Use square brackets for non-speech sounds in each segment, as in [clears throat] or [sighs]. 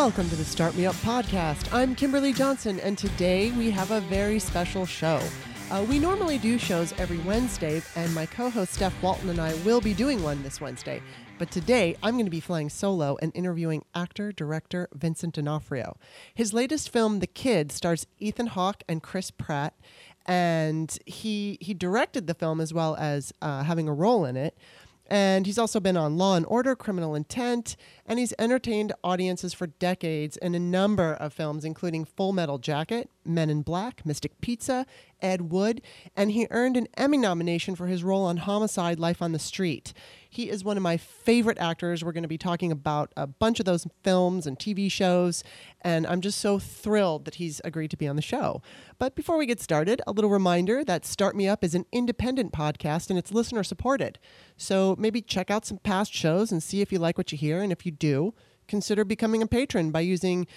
Welcome to the Start Me Up podcast. I'm Kimberley Johnson, and today we have a very special show. Uh, we normally do shows every Wednesday, and my co host Steph Walton and I will be doing one this Wednesday. But today, I'm going to be flying solo and interviewing actor director Vincent D'Onofrio. His latest film, The Kid, stars Ethan Hawke and Chris Pratt, and he he directed the film as well as uh, having a role in it. And he's also been on Law and Order, Criminal Intent, and he's entertained audiences for decades in a number of films, including Full Metal Jacket, Men in Black, Mystic Pizza, Ed Wood, and he earned an Emmy nomination for his role on Homicide Life on the Street. He is one of my favorite actors. We're going to be talking about a bunch of those films and TV shows, and I'm just so thrilled that he's agreed to be on the show. But before we get started, a little reminder that Start Me Up is an independent podcast and it's listener supported. So maybe check out some past shows and see if you like what you hear, and if you do, consider becoming a patron by using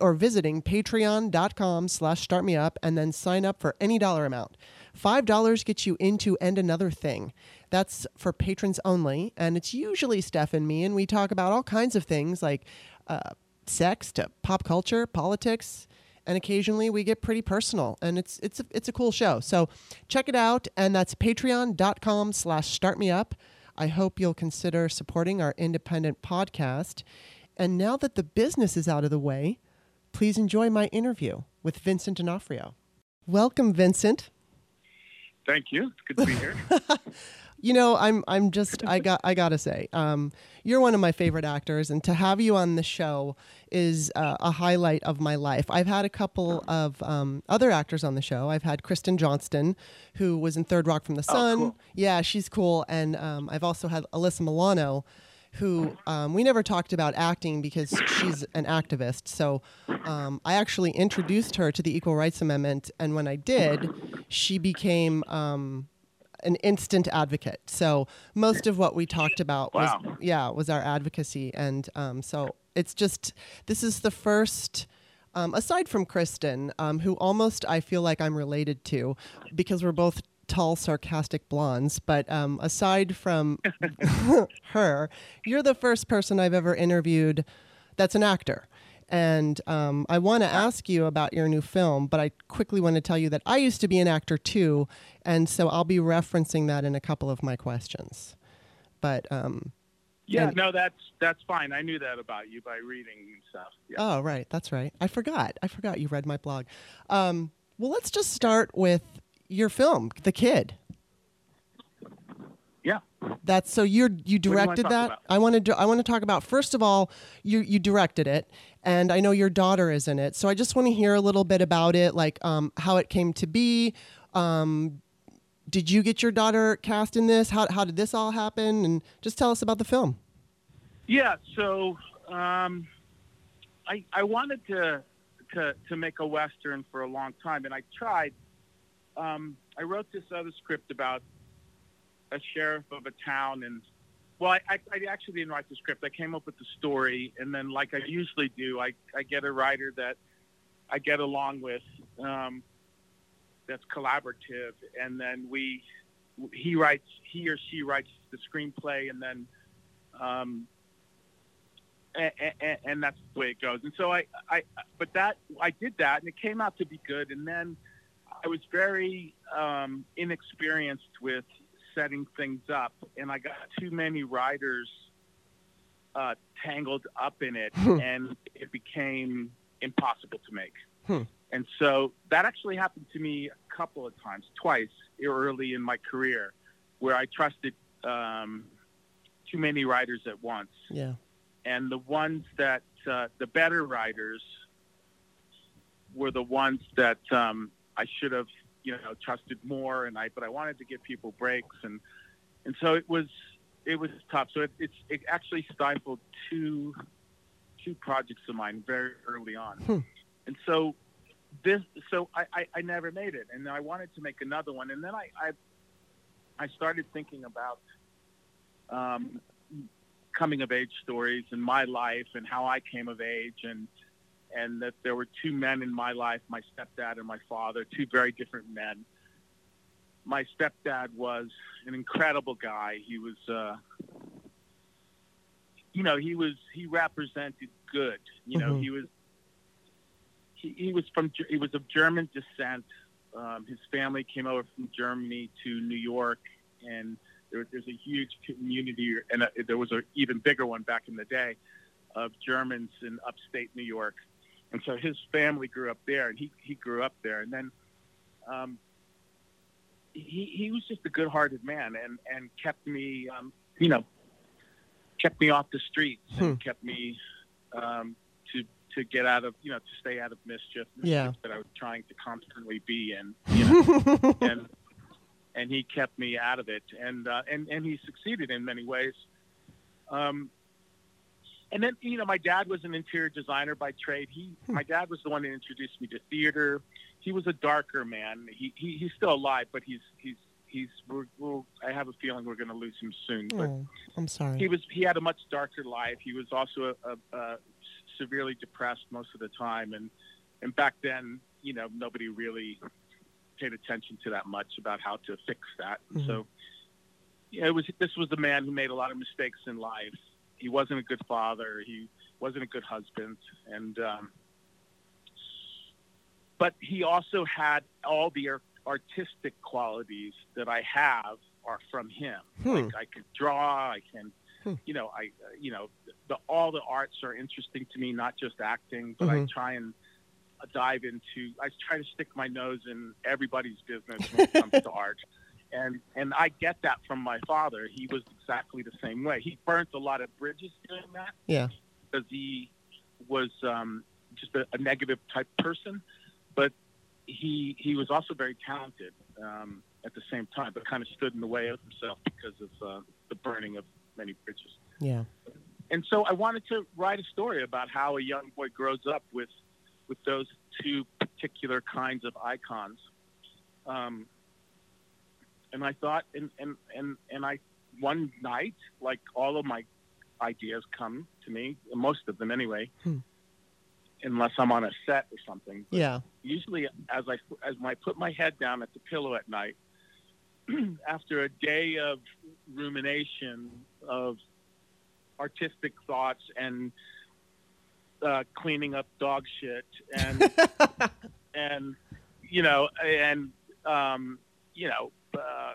or visiting patreon.com slash startmeup and then sign up for any dollar amount. $5 gets you into And Another Thing. That's for patrons only, and it's usually Steph and me, and we talk about all kinds of things like uh, sex to pop culture, politics, and occasionally we get pretty personal, and it's it's a, it's a cool show. So check it out, and that's patreon.com slash startmeup. I hope you'll consider supporting our independent podcast. And now that the business is out of the way, please enjoy my interview with Vincent D'Onofrio. Welcome, Vincent. Thank you. It's good to be here. [laughs] you know, I'm I'm just I [laughs] got I gotta say, um, you're one of my favorite actors, and to have you on the show is uh, a highlight of my life. I've had a couple of um, other actors on the show. I've had Kristen Johnston, who was in Third Rock from the Sun. Oh, cool. Yeah, she's cool, and um, I've also had Alyssa Milano who um, we never talked about acting because she's an activist. So um, I actually introduced her to the Equal Rights Amendment, and when I did, she became um, an instant advocate. So most of what we talked about Wow. was yeah was our advocacy, and um, so it's just this is the first. Um, aside from Kristen, um, who almost I feel like I'm related to, because we're both tall, sarcastic blondes. But um, aside from [laughs] her, you're the first person I've ever interviewed that's an actor. And um, I want to ask you about your new film, but I quickly want to tell you that I used to be an actor too, and so I'll be referencing that in a couple of my questions. But um, Yeah, And- no, that's that's fine. I knew that about you by reading and stuff. Yeah. Oh, right. That's right. I forgot. I forgot you read my blog. Um, well, let's just start with your film, The Kid. yeah. That's so you're you you directed that. about? I want to do, I want to talk about first of all you you directed it, and I know your daughter is in it. So I just want to hear a little bit about it, like um, how it came to be. Um, did you get your daughter cast in this? How how did this all happen? And just tell us about the film. Yeah. So um, I I wanted to to to make a western for a long time, and I tried. Um, I wrote this other script about a sheriff of a town, and well, I, I, I actually didn't write the script. I came up with the story, and then, like I usually do, I I get a writer that I get along with. Um, that's collaborative, and then we he writes he or she writes the screenplay, and then um, and, and, and that's the way it goes. And so I, I, but that I did that, and it came out to be good. And then I was very um, inexperienced with setting things up, and I got too many writers uh, tangled up in it, and it became impossible to make. Hmm. And so that actually happened to me a couple of times, twice early in my career, where I trusted um, too many writers at once Yeah. and the ones that uh, the better writers were the ones that um, I should have you know trusted more and I but I wanted to give people breaks and and so it was it was tough so it, it's it actually stifled two two projects of mine very early on Hmm. And so this so I, I I never made it and I wanted to make another one and then I I, I started thinking about um, coming of age stories in my life and how I came of age and and that there were two men in my life, my stepdad and my father, two very different men. My stepdad was an incredible guy. He was uh you know, he was he represented good. You know, Mhm. he was he, he was from he was of German descent. Um, his family came over from Germany to New York, and there, there's a huge community, and a, there was an even bigger one back in the day of Germans in upstate New York. And so his family grew up there, and he he grew up there, and then. Um, he, he was just a good-hearted man, and, and kept me, um, you know, kept me off the streets and kept me um, to get out of you know to stay out of mischief Yeah. that I was trying to constantly be in you know [laughs] and and he kept me out of it and uh, and and he succeeded in many ways um, and then you know my dad was an interior designer by trade he my dad was the one that introduced me to theater he was a darker man he, he he's still alive but he's he's he's we're, we're, I have a feeling we're going to lose him soon but oh, I'm sorry. he was he had a much darker life. He was also a, a, a severely depressed most of the time, and and back then, you know, nobody really paid attention to that much about how to fix that. And Mhm. So, yeah, it was this was the man who made a lot of mistakes in life. He wasn't a good father. He wasn't a good husband, and um, but he also had all the ar- artistic qualities that I have are from him. Hmm. Like I could draw. I can, Hmm. you know, I, uh, you know, the, all the arts are interesting to me, not just acting, but I Mhm. try and uh, dive into. I try to stick my nose in everybody's business when it comes to art, [laughs] and and I get that from my father. He was exactly the same way. He burnt a lot of bridges doing that yeah. because he was um, just a, a negative type person, but he he was also very talented um, at the same time, but kind of stood in the way of himself because of uh, the burning of many bridges. Yeah. And so I wanted to write a story about how a young boy grows up with with those two particular kinds of icons. Um, and I thought, and, and, and, and I, one night, like all of my ideas come to me, most of them anyway, Hmm. unless I'm on a set or something. Yeah. Usually, as I as I put my head down at the pillow at night, [clears throat] after a day of rumination of artistic thoughts and uh, cleaning up dog shit and [laughs] and you know and um, you know uh,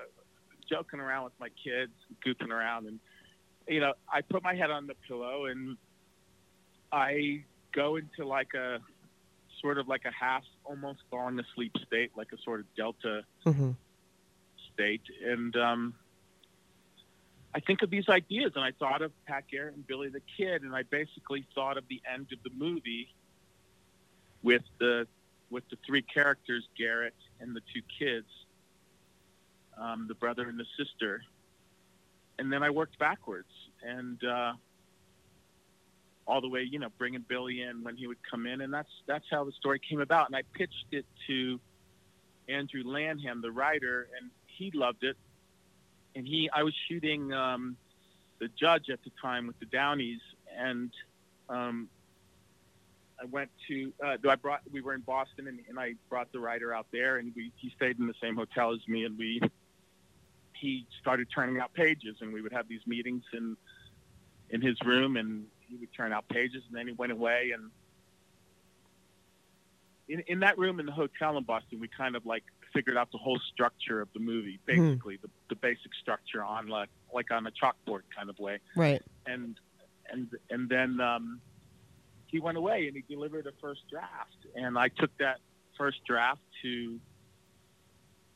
joking around with my kids, goofing around, and you know I put my head on the pillow and I go into like a sort of like a half, almost falling asleep state, like a sort of delta hmm state, and um, I think of these ideas, and I thought of Pat Garrett and Billy the Kid, and I basically thought of the end of the movie with the with the three characters, Garrett and the two kids, um, the brother and the sister, and then I worked backwards, and uh, all the way, you know, bringing Billy in when he would come in, and that's that's how the story came about, and I pitched it to Andrew Lanham, the writer, and he loved it. And he, I was shooting um, the judge at the time with the Downeys, and um, I went to. Uh, I brought. We were in Boston, and, and I brought the writer out there, and we he stayed in the same hotel as me, and we he started turning out pages, and we would have these meetings in in his room, and he would turn out pages, and then he went away, and in, in that room in the hotel in Boston, we kind of like figured out the whole structure of the movie, basically the, the structure on like like on a chalkboard kind of way, Right. and and and then um, he went away and he delivered a first draft, and I took that first draft to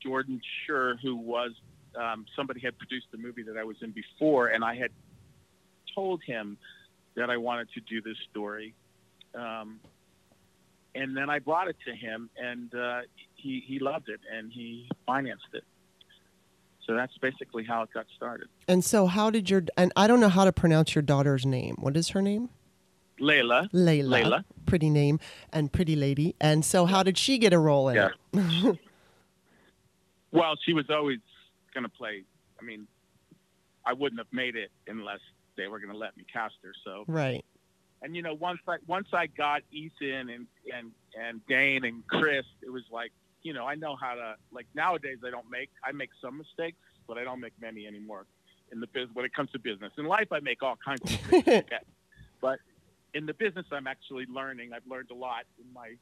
Jordan Schur, who was um, somebody had produced the movie that I was in before, and I had told him that I wanted to do this story. Um, and then I brought it to him, and uh, he he loved it, and he financed it. So that's basically how it got started. And so, how did your and I don't know how to pronounce your daughter's name. What is her name? Leila, Leila. Leila. Pretty name and pretty lady. And so, how did she get a role in Yeah. it? [laughs] well, she was always going to play. I mean, I wouldn't have made it unless they were going to let me cast her. So, right. and you know, once I once I got Ethan and and and Dane and Chris, it was like, you know, I know how to like nowadays. I don't make I make some mistakes, but I don't make many anymore in the business when it comes to business. In life, I make all kinds of [laughs] mistakes. okay. But in the business, I'm actually learning. I've learned a lot in my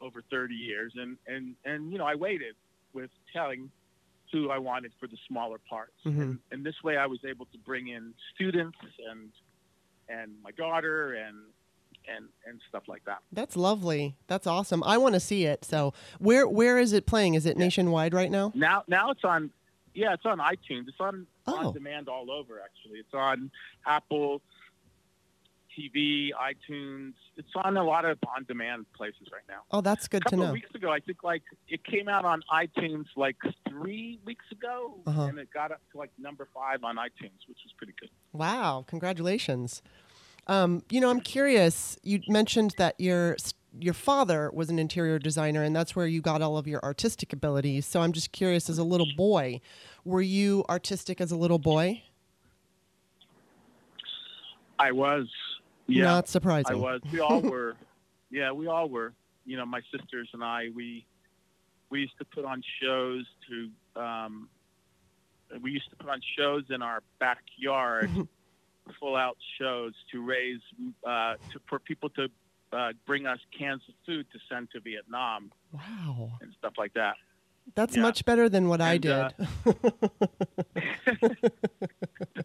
over 30 years, and and and you know, I waited with telling who I wanted for the smaller parts, Mhm. and, and this way I was able to bring in students and and my daughter and and and stuff like that. That's lovely. That's awesome. I want to see it. So where where is it playing? Is it nationwide right now? Now now it's on, yeah, it's on iTunes. It's on Oh. on demand all over. Actually, it's on Apple TV, iTunes. It's on a lot of on demand places right now. Oh, that's good a to know. weeks ago, I think like it came out on iTunes like three weeks ago, Uh-huh. and it got up to like number five on iTunes, which was pretty good. Wow, congratulations. Um, you know, I'm curious. You mentioned that your your father was an interior designer, and that's where you got all of your artistic abilities. So I'm just curious, as a little boy, were you artistic as a little boy? I was, yeah, Not surprising. I was. We all [laughs] were. Yeah, we all were. You know, my sisters and I, we we used to put on shows to. Um, we used to put on shows in our backyard, [laughs] full out shows to raise uh, to, for people to uh, bring us cans of food to send to Vietnam Wow, and stuff like that. that's Yeah. much better than what I did. uh, [laughs]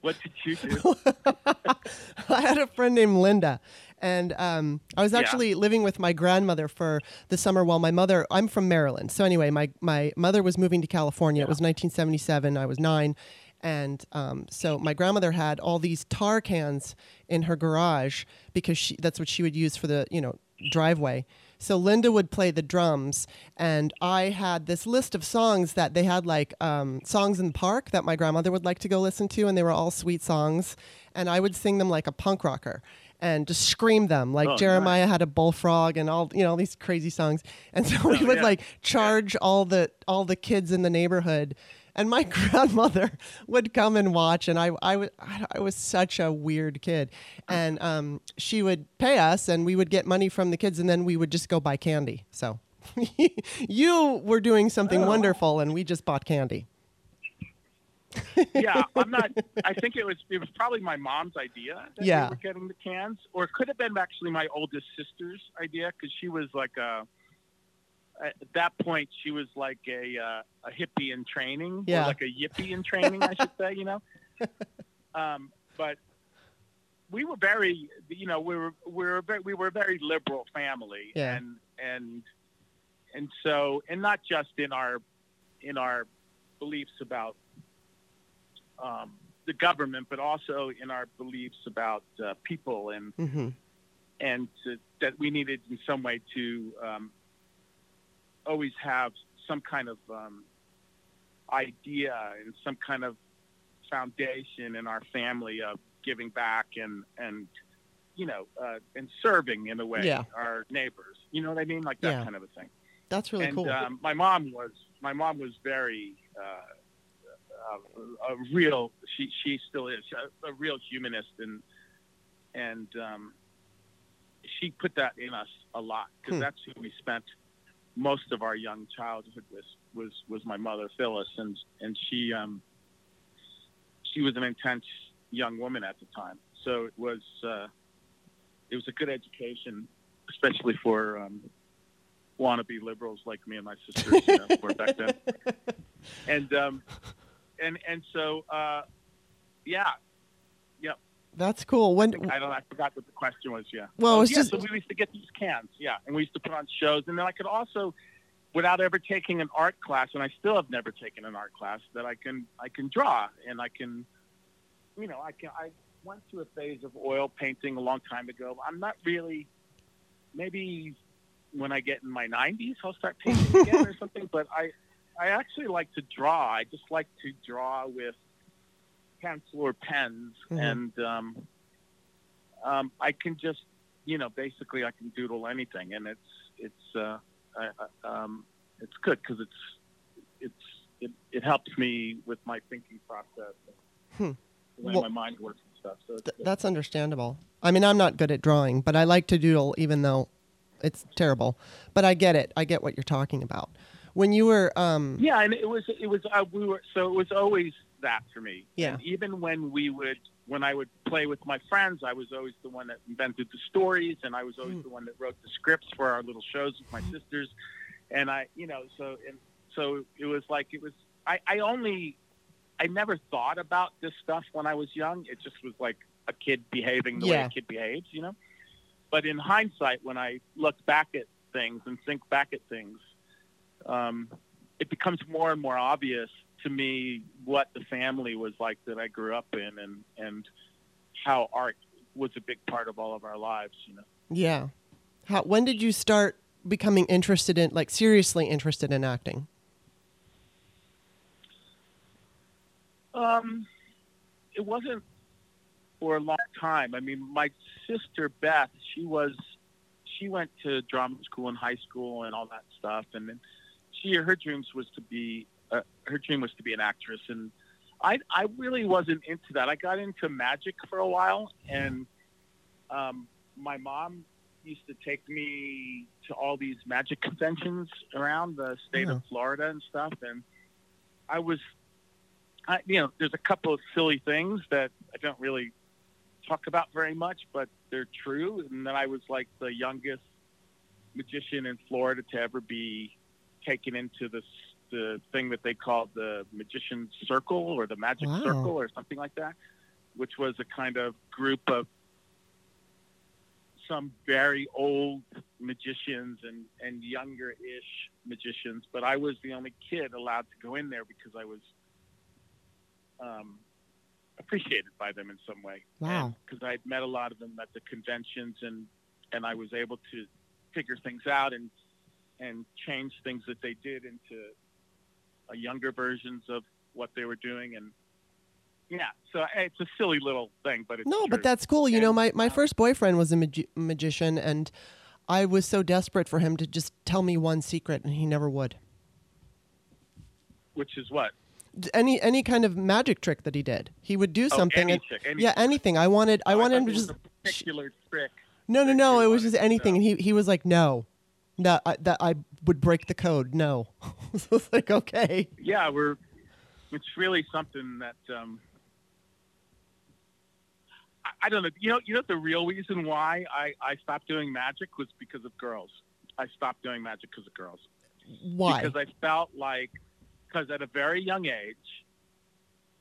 What did you do? [laughs] I had a friend named Linda, and um, I was Yeah. actually living with my grandmother for the summer while my mother. I'm from Maryland, so anyway, my my mother was moving to California. It was 1977. I was nine, and um, so my grandmother had all these tar cans in her garage because she that's what she would use for the you know driveway. So Linda would play the drums, and I had this list of songs that they had like um, songs in the park that my grandmother would like to go listen to, and they were all sweet songs, and I would sing them like a punk rocker and just scream them like Oh, Jeremiah had a bullfrog and all you know all these crazy songs, and so we Oh, would yeah. like charge all the all the kids in the neighborhood. And my [laughs] grandmother would come and watch, and I, I, was, I was such a weird kid. And um, she would pay us, and we would get money from the kids, and then we would just go buy candy. So [laughs] you were doing something Oh. wonderful, and we just bought candy. yeah, [laughs] I'm not. I think it was it was probably my mom's idea that Yeah. we were getting the cans, or it could have been actually my oldest sister's idea because she was like a. At that point, she was like a uh, a hippie in training, Yeah. or like a yippie in training, I should say. You know, [laughs] um, but we were very, you know, we were we were a very, we were a very liberal family, Yeah. and and and so and not just in our in our beliefs about um, the government, but also in our beliefs about uh, people and hmm and to, that we needed in some way to um, always have some kind of um, idea and some kind of foundation in our family of giving back and and you know uh, and serving in a way Yeah. our neighbors. You know what I mean? Like that Yeah. kind of a thing That's really and cool. um, my mom was my mom was very uh, uh, a real she she still is a, a real humanist and and um, she put that in us a lot because Hmm. that's who we spent most of our young childhood with was was my mother Phyllis and and she um, she was an intense young woman at the time so it was uh, it was a good education especially for um, wannabe liberals like me and my sisters you know, were back then. [laughs] And um, and and so uh, yeah, That's cool. When I don't I forgot what the question was. Yeah. Well, it Oh, was yeah, just- so we used to get these cans. Yeah, and we used to put on shows, and then I could also. Without ever taking an art class, and I still have never taken an art class, that I can I can draw and I can, you know, I can I went through a phase of oil painting a long time ago. I'm not really, maybe when I get in my 90s, I'll start painting again or [laughs] something. But I, I actually like to draw. I just like to draw with pencil or pens, Mhm. and um, um, I can just, you know, basically I can doodle anything, and it's it's uh, I, I- um, it's good because it's it's it, it helps me with my thinking process, Hmm. the way Well- my mind works and stuff. So Th- that's understandable. I mean, I'm not good at drawing, but I like to doodle, even though it's terrible. But I get it. I get what you're talking about. When you were, um, Yeah, and it was it was uh, we were so it was always that for me. Yeah. And even when we would, when I would play with my friends, I was always the one that invented the stories, and I was always Mm. the one that wrote the scripts for our little shows with my sisters. And I, you know, so and so it was like it was. I, I only, I never thought about this stuff when I was young. It just was like a kid behaving the way a kid behaves, you know. But in hindsight, when I look back at things and think back at things, um, it becomes more and more obvious to me what the family was like that I grew up in, and and how art was a big part of all of our lives. You know, Yeah. How when did you start becoming interested in like seriously interested in acting? um, it wasn't for a long time. I mean, my sister Beth, she was she went to drama school in high school and all that stuff, and then she her dreams was to be uh, her dream was to be an actress, and I I really wasn't into that. I got into magic for a while, and um, my mom used to take me to all these magic conventions around the state Yeah. of Florida and stuff, and I was, I, you know, there's a couple of silly things that I don't really talk about very much, but they're true. And then I was like the youngest magician in Florida to ever be taken into this the thing that they called the Magician's circle or the magic Wow. circle or something like that, which was a kind of group of some very old magicians and, and younger ish magicians, but I was the only kid allowed to go in there because I was um, appreciated by them in some way. Wow. Because I had met a lot of them at the conventions and, and I was able to figure things out and, and change things that they did into younger versions of what they were doing. And yeah, so it's a silly little thing, but it's No, true. but that's cool. You know, my, my uh, first boyfriend was a magi- magician, and I was so desperate for him to just tell me one secret, and he never would. which is what? Any any kind of magic trick that he did, he would do Oh, something. any and, trick, yeah, anything. I wanted I Oh, wanted thought him to just a particular trick. no no no. It was just anything, know. and he he was like no, that I, that I would break the code. No, [laughs] so it's like okay. Yeah, we're. It's really something that um, I, I don't know. You know, you know the real reason why I I stopped doing magic was because of girls. I stopped doing magic because of girls. Why? Because I felt like, because at a very young age,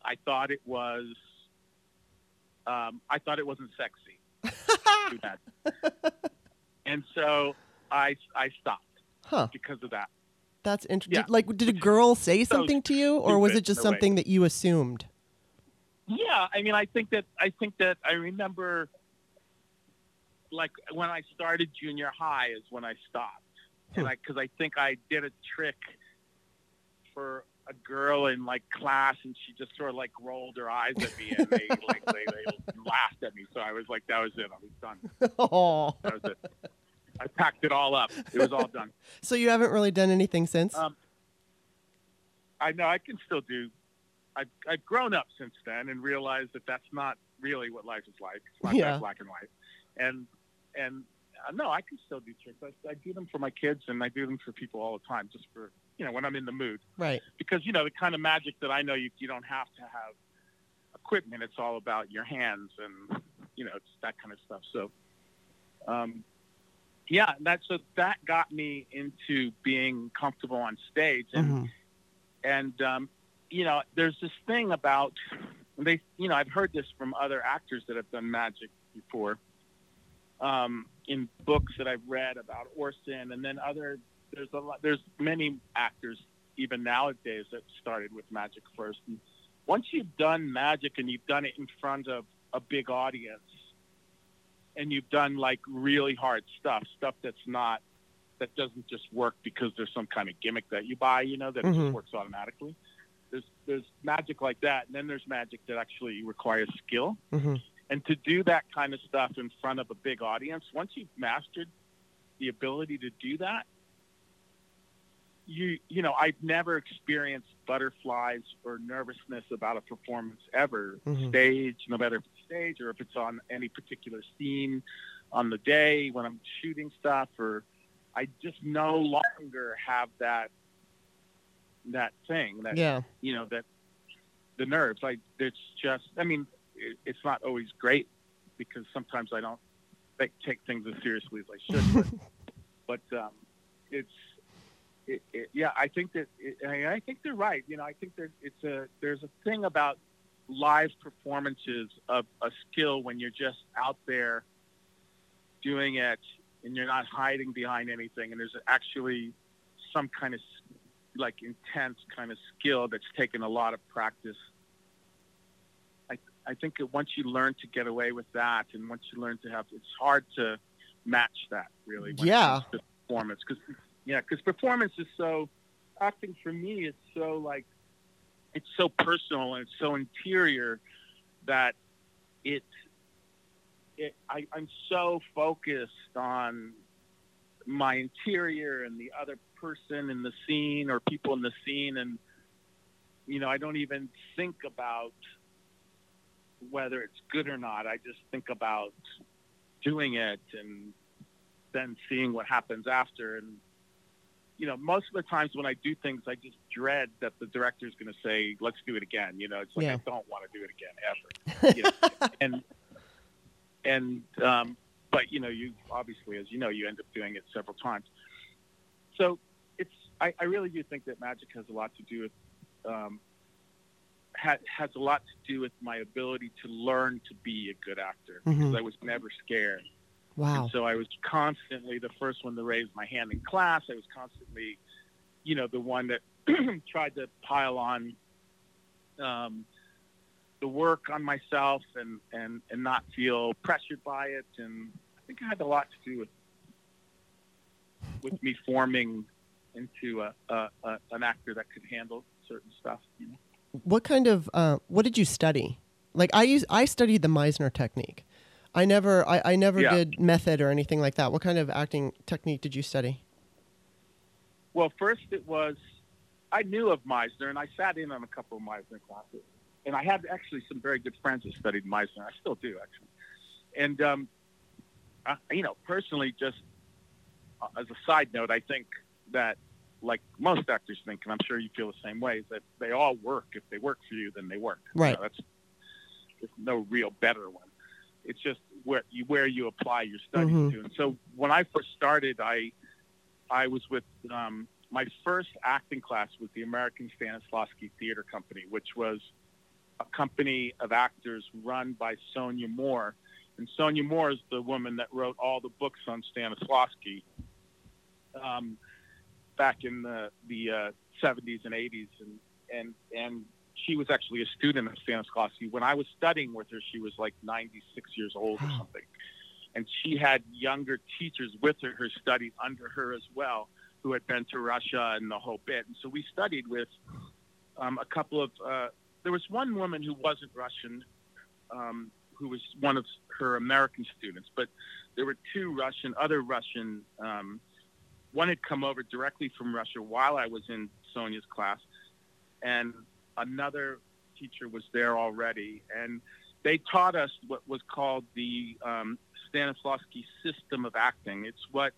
I thought it was. Um, I thought it wasn't sexy. to do magic. [laughs] and so I I stopped huh? because of that. That's Yeah. interesting. Like, did a girl say So something to you, or was it just something that you assumed? Yeah, I mean, I think that I think that I remember, like when I started junior high is when I stopped, and Hmm. I because I think I did a trick for a girl in like class, and she just sort of like rolled her eyes at me, and they like they, they [laughs] laughed at me. So I was like, that was it, I was done. oh, That was it. I packed it all up. It was all done. [laughs] so you haven't really done anything since? Um, I know I can still do. I've, I've grown up since then and realized that that's not really what life is like. It's not Yeah. black and white. And and uh, no, I can still do tricks. I, I do them for my kids and I do them for people all the time, just for you know when I'm in the mood. right. Because you know the kind of magic that I know you you don't have to have equipment. It's all about your hands and you know it's that kind of stuff. So. Um, yeah, that so that got me into being comfortable on stage, and Mhm. and um, you know, there's this thing about they, you know, I've heard this from other actors that have done magic before, um, in books that I've read about Orson, and then other. There's a lot. There's many actors even nowadays that started with magic first. And once you've done magic and you've done it in front of a big audience, and you've done like really hard stuff, stuff that's not that doesn't just work because there's some kind of gimmick that you buy, you know, that Mhm. just works automatically. There's there's magic like that, and then there's magic that actually requires skill. Mhm. And to do that kind of stuff in front of a big audience, once you've mastered the ability to do that, you you know, I've never experienced butterflies or nervousness about a performance ever, Mhm. stage, no matter stage or if it's on any particular scene on the day when I'm shooting stuff or I just no longer have that that thing that Yeah. you know that the nerves. I it's just I mean it, it's not always great because sometimes I don't take, take things as seriously as I should. but, [laughs] but um, it's it, it, yeah. I think that it, I, I think they're right. You know, I think that it's a there's a thing about live performances of a skill when you're just out there doing it and you're not hiding behind anything and there's actually some kind of like intense kind of skill that's taken a lot of practice. I i think that once you learn to get away with that and once you learn to have it's hard to match that really yeah. performance because yeah because performance is so acting for me is so like it's so personal and it's so interior that it, it I, I'm so focused on my interior and the other person in the scene or people in the scene and you know I don't even think about whether it's good or not. I just think about doing it and then seeing what happens after and you know, most of the times when I do things, I just dread that the director is going to say, "Let's do it again." You know, it's like Yeah. I don't want to do it again ever. You know? [laughs] and and um, but you know, you obviously, as you know, you end up doing it several times. So it's I, I really do think that magic has a lot to do with um, ha- has a lot to do with my ability to learn to be a good actor because Mhm. I was never scared. Wow. And so I was constantly the first one to raise my hand in class. I was constantly, you know, the one that [clears throat] tried to pile on um, the work on myself and, and, and not feel pressured by it. And I think it had a lot to do with with me forming into a, a, a, an actor that could handle certain stuff. You know? What kind of uh, what did you study? Like I use I studied the Meisner technique. I never I, I never Yeah. did method or anything like that. What kind of acting technique did you study? Well, first it was I knew of Meisner, and I sat in on a couple of Meisner classes, and I had actually some very good friends who studied Meisner. I still do actually, and um, I, you know, personally, just uh, as a side note, I think that like most actors think, and I'm sure you feel the same way, is that they all work. If they work for you, then they work. You Right. know, that's there's no real better one. It's just where you where you apply your studies Mhm. to. And so when I first started, I I was with um, my first acting class was the American Stanislavski Theater Company, which was a company of actors run by Sonia Moore. And Sonia Moore is the woman that wrote all the books on Stanislavski um, back in the, the uh, 70s and 80s. And, and, and she was actually a student of Stanislavski. When I was studying with her, she was like 96 years old or something. And she had younger teachers with her who studied under her as well, who had been to Russia and the whole bit. And so we studied with um, a couple of, uh, there was one woman who wasn't Russian, um, who was one of her American students, but there were two Russian, other Russian, um, one had come over directly from Russia while I was in Sonia's class, and another teacher was there already. And they taught us what was called the um, Stanislavski system of acting. It's what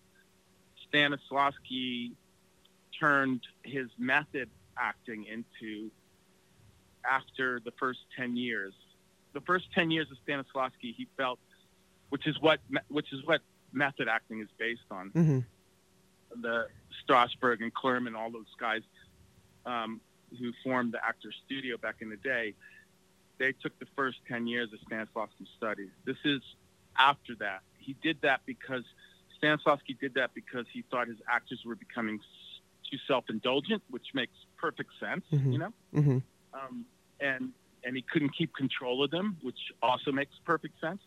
Stanislavski turned his method acting into after the first 10 years. The first 10 years of Stanislavski, he felt, which is what which is what method acting is based on. hmm The Strasberg and Clurman, all those guys um, who formed the Actors Studio back in the day, they took the first 10 years of Stanislavski studies. This is after that. He did that because Stanislavski did that because he thought his actors were becoming too self-indulgent, which makes perfect sense, Mhm. you know hmm um, and and he couldn't keep control of them, which also makes perfect sense.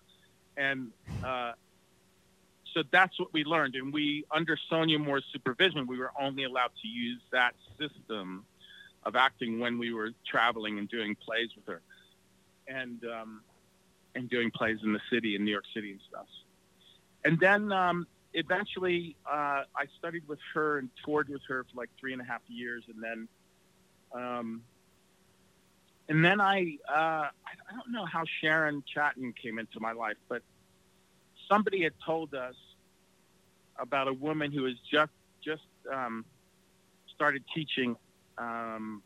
And uh, so that's what we learned. And we, under Sonia Moore's supervision, we were only allowed to use that system of acting when we were traveling and doing plays with her, and um, and doing plays in the city, in New York City and stuff. And then um, eventually, uh, I studied with her and toured with her for like three and a half years, and then. Um, and then I, uh, I don't know how Sharon Chatten came into my life, but somebody had told us about a woman who has just just um, started teaching um,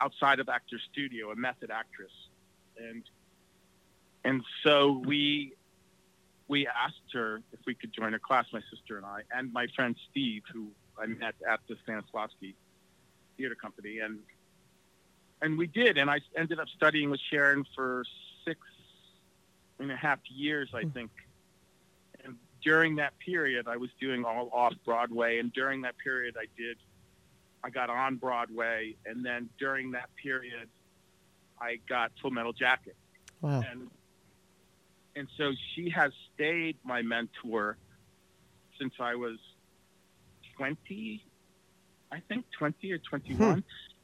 outside of Actor Studio, a method actress, and and so we we asked her if we could join her class, my sister and I, and my friend Steve, who I met at the Stanislavski Theater Company, and and we did, and I ended up studying with Sharon for six and a half years, I think. And during that period, I was doing all off Broadway, and during that period, I did, I got on Broadway, and then during that period, I got Full Metal Jacket. Wow. And and so she has stayed my mentor since I was 20, I think 20 or 21. Hmm.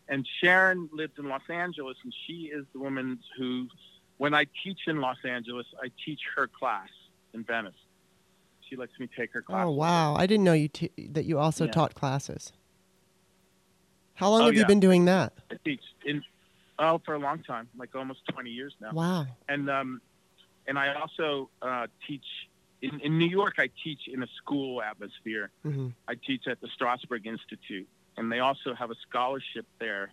And Sharon lived in Los Angeles, and she is the woman who, when I teach in Los Angeles, I teach her class in Venice. She lets me take her class. Oh wow! I didn't know you t- that you also Yeah. taught classes. How long Oh, have you been doing that? I teach in oh for a long time, like almost 20 years now. Wow. and um, and I also uh, teach in, in New York. I teach in a school atmosphere. hmm I teach at the Strasberg Institute, and they also have a scholarship there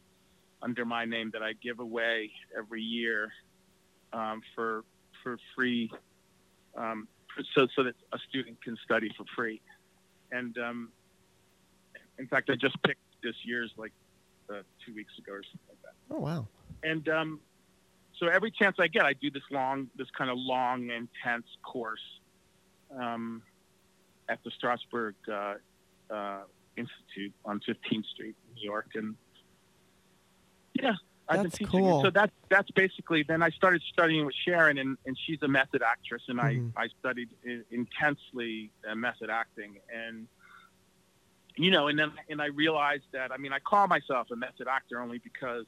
under my name that I give away every year um, for for free, um, so so that a student can study for free. And um, in fact, I just picked this year's like uh, two weeks ago or something like that Oh wow. and um, so every chance I get, I do this long, this kind of long, intense course um, at the Strasberg uh, uh, Institute on 15th Street, New York, and yeah, I've been teaching. cool. So that's that's basically. Then I started studying with Sharon, and, and she's a method actress, and Mhm. I I studied i- intensely uh, method acting, and you know, and then and I realized that I mean I call myself a method actor only because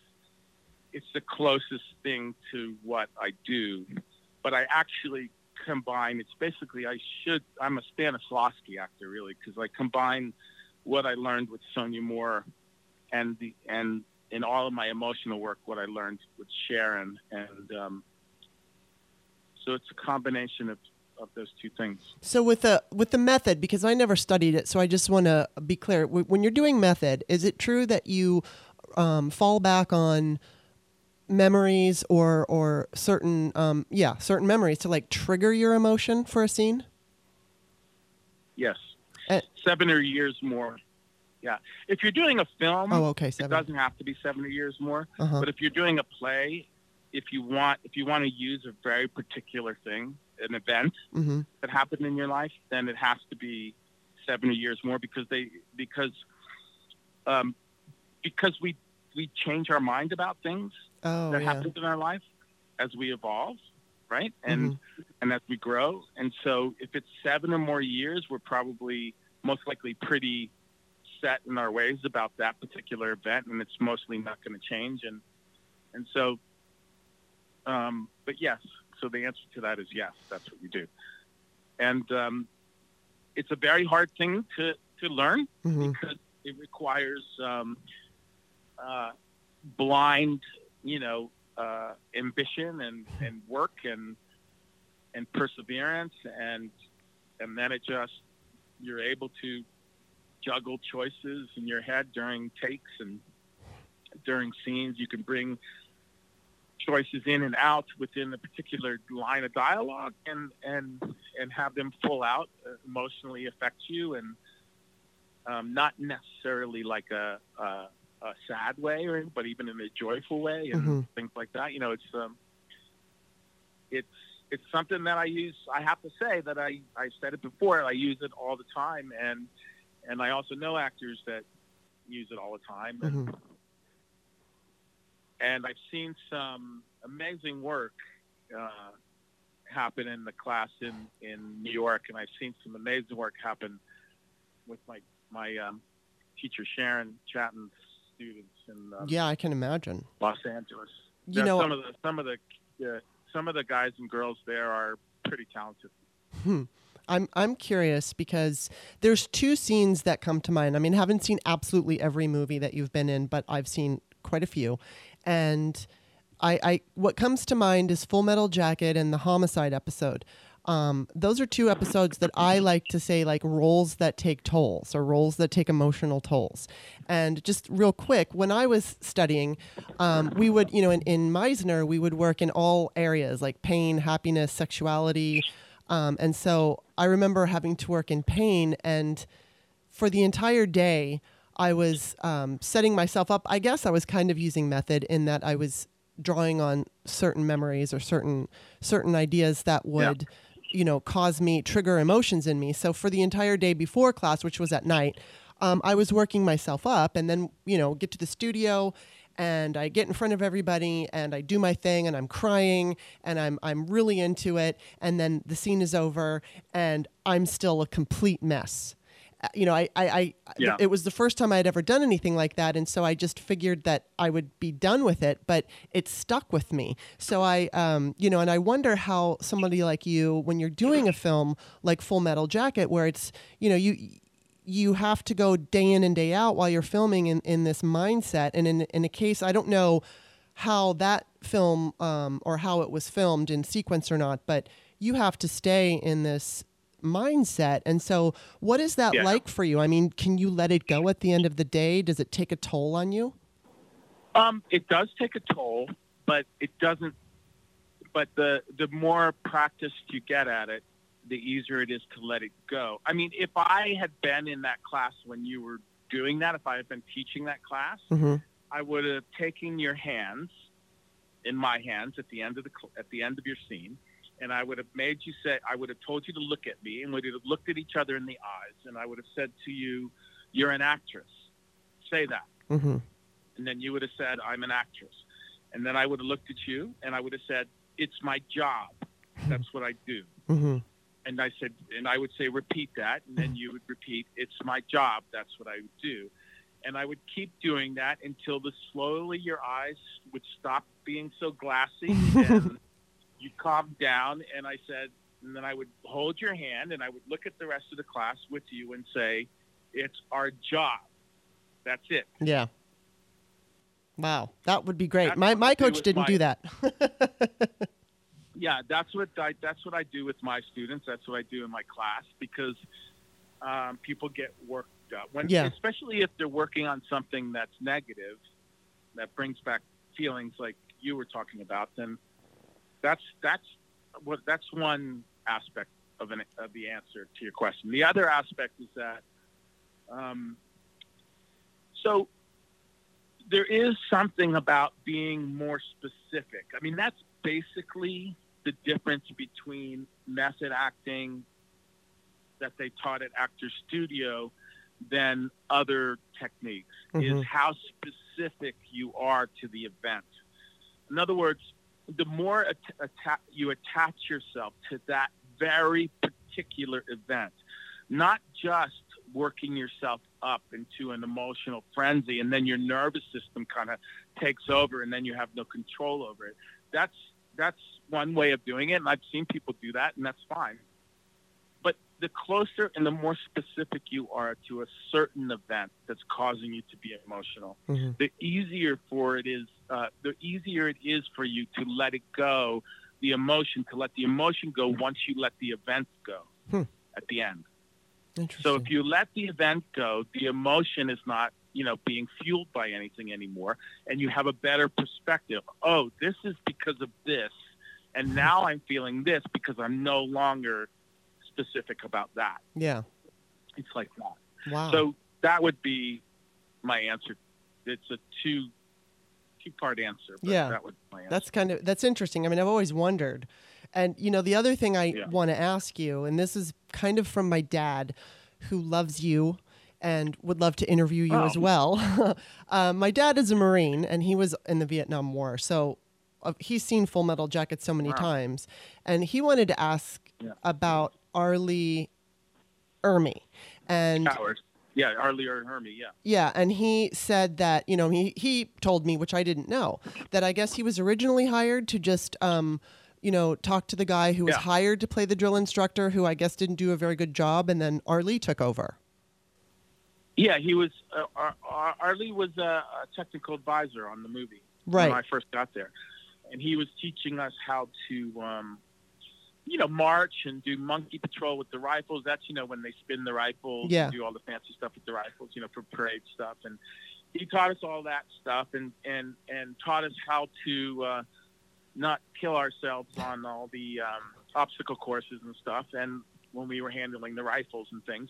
it's the closest thing to what I do, but I actually combine. It's basically I should. I'm a Stanislavski actor really because I combine what I learned with Sonia Moore, and the and in all of my emotional work, what I learned with Sharon, and um, so it's a combination of of those two things. So with the with the method, because I never studied it, so I just want to be clear. When you're doing method, is it true that you um, fall back on memories or or certain um, yeah certain memories to like trigger your emotion for a scene? Yes, Uh, seven or years more. Yeah, if you're doing a film, Oh, okay, it doesn't have to be seven or years more. Uh-huh. But if you're doing a play, if you want if you want to use a very particular thing, an event hmm that happened in your life, then it has to be seven or years more because they because um, because we we change our mind about things Oh that yeah. happens in our life as we evolve, right? And and as we grow. And so if it's seven or more years, we're probably most likely pretty set in our ways about that particular event, and it's mostly not going to change. And and so, um, but yes. So the answer to that is yes. That's what you do. And um, it's a very hard thing to to learn hmm because it requires um, uh, blind, you know, uh, ambition and, and work and and perseverance and and then it just you're able to juggle choices in your head during takes and during scenes. You can bring choices in and out within a particular line of dialogue and and and have them full out uh, emotionally affect you and um, not necessarily like a, a, a sad way or but even in a joyful way and Mhm. things like that you know it's um it's it's something that I use I have to say that I I said it before I use it all the time and and I also know actors that use it all the time and Mhm. And I've seen some amazing work uh, happen in the class in, in New York, and I've seen some amazing work happen with my my um, teacher Sharon Chatten's students in um, Yeah, I can imagine. Los Angeles. You Yeah, know, some of the some of the uh, some of the guys and girls there are pretty talented. I'm I'm curious because there's two scenes that come to mind. I mean, I haven't seen absolutely every movie that you've been in, but I've seen quite a few. And I, I what comes to mind is Full Metal Jacket and the homicide episode. Um, those are two episodes that I like to say like roles that take tolls or roles that take emotional tolls. And just real quick, when I was studying, um, we would, you know, in, in Meisner, we would work in all areas like pain, happiness, sexuality. Um, and so I remember having to work in pain, and for the entire day, I was um, setting myself up. I guess I was kind of using method in that I was drawing on certain memories or certain certain ideas that would yeah. you know cause me trigger emotions in me so for the entire day before class which was at night um, i was working myself up and then you know get to the studio and I get in front of everybody and I do my thing and I'm crying and I'm I'm really into it and then the scene is over and I'm still a complete mess you know, I, I, I yeah. it was the first time I had ever done anything like that, and so I just figured that I would be done with it, but it stuck with me. So I, um, you know, and I wonder how somebody like you, when you're doing a film like Full Metal Jacket, where it's, you know, you you have to go day in and day out while you're filming in, in this mindset, and in in a case, I don't know how that film um, or how it was filmed in sequence or not, but you have to stay in this mindset. And so, what is that yeah. like for you? I mean, can you let it go at the end of the day? Does it take a toll on you? Um, it does take a toll, but it doesn't. But the the more practiced you get at it, the easier it is to let it go. I mean, if I had been in that class when you were doing that, if I had been teaching that class, mm-hmm. I would have taken your hands in my hands at the end of the at the end of your scene, and I would have made you say, I would have told you to look at me, and we would have looked at each other in the eyes, and I would have said to you, "You're an actress." Say that, mm-hmm. and then you would have said, "I'm an actress," and then I would have looked at you, and I would have said, "It's my job. That's what I do." Mm-hmm. And I said, and I would say, "Repeat that," and then you would repeat, "It's my job. That's what I do." And I would keep doing that until the slowly your eyes would stop being so glassy [laughs] and you calm down, and I said, and then I would hold your hand, and I would look at the rest of the class with you and say, "It's our job. That's it." Yeah. Wow, that would be great. That's my my coach didn't my, do that. yeah, that's what I that's what I do with my students. That's what I do in my class because um, people get worked up when, yeah. especially if they're working on something that's negative, that brings back feelings like you were talking about. Then that's that's what that's one aspect of an of the answer to your question. The other aspect is that um, so there is something about being more specific. I mean, that's basically the difference between method acting that they taught at Actor Studio than other techniques mm-hmm. is how specific you are to the event. In other words, the more at- you attach yourself to that very particular event, not just working yourself up into an emotional frenzy and then your nervous system kind of takes over and then you have no control over it. That's that's one way of doing it and I've seen people do that and that's fine But the closer and the more specific you are to a certain event that's causing you to be emotional, mm-hmm. the easier for it is. Uh, the easier it is for you to let it go, the emotion to let the emotion go once you let the event go hmm. at the end. So if you let the event go, the emotion is not you know being fueled by anything anymore, and you have a better perspective. Oh, this is because of this, and now I'm feeling this because I'm no longer specific about that. Yeah. It's like that. Wow. So that would be my answer. It's a two two part answer. yeah. That would my answer. That's kind of that's interesting. I mean, I've always wondered. And you know, the other thing I yeah. want to ask you, and this is kind of from my dad, who loves you and would love to interview you oh. as well. [laughs] uh, my dad is a Marine, and he was in the Vietnam War, so uh, he's seen Full Metal Jacket so many wow. times, and he wanted to ask yeah. about Arlie Lee Ermey. And Howard. Yeah, R. or Ermey, yeah. Yeah, and he said that, you know, he, he told me, which I didn't know, that I guess he was originally hired to just, um, you know, talk to the guy who was yeah. hired to play the drill instructor, who I guess didn't do a very good job, and then R. Lee took over. Yeah, he was, uh, R. R. Lee was a, a, technical advisor on the movie right. when I first got there. And he was teaching us how to, um, you know, march and do monkey patrol with the rifles. That's you know when they spin the rifles, Yeah. and do all the fancy stuff with the rifles, you know, for parade stuff. And he taught us all that stuff, and and and taught us how to uh, not kill ourselves on all the um, obstacle courses and stuff. And when we were handling the rifles and things,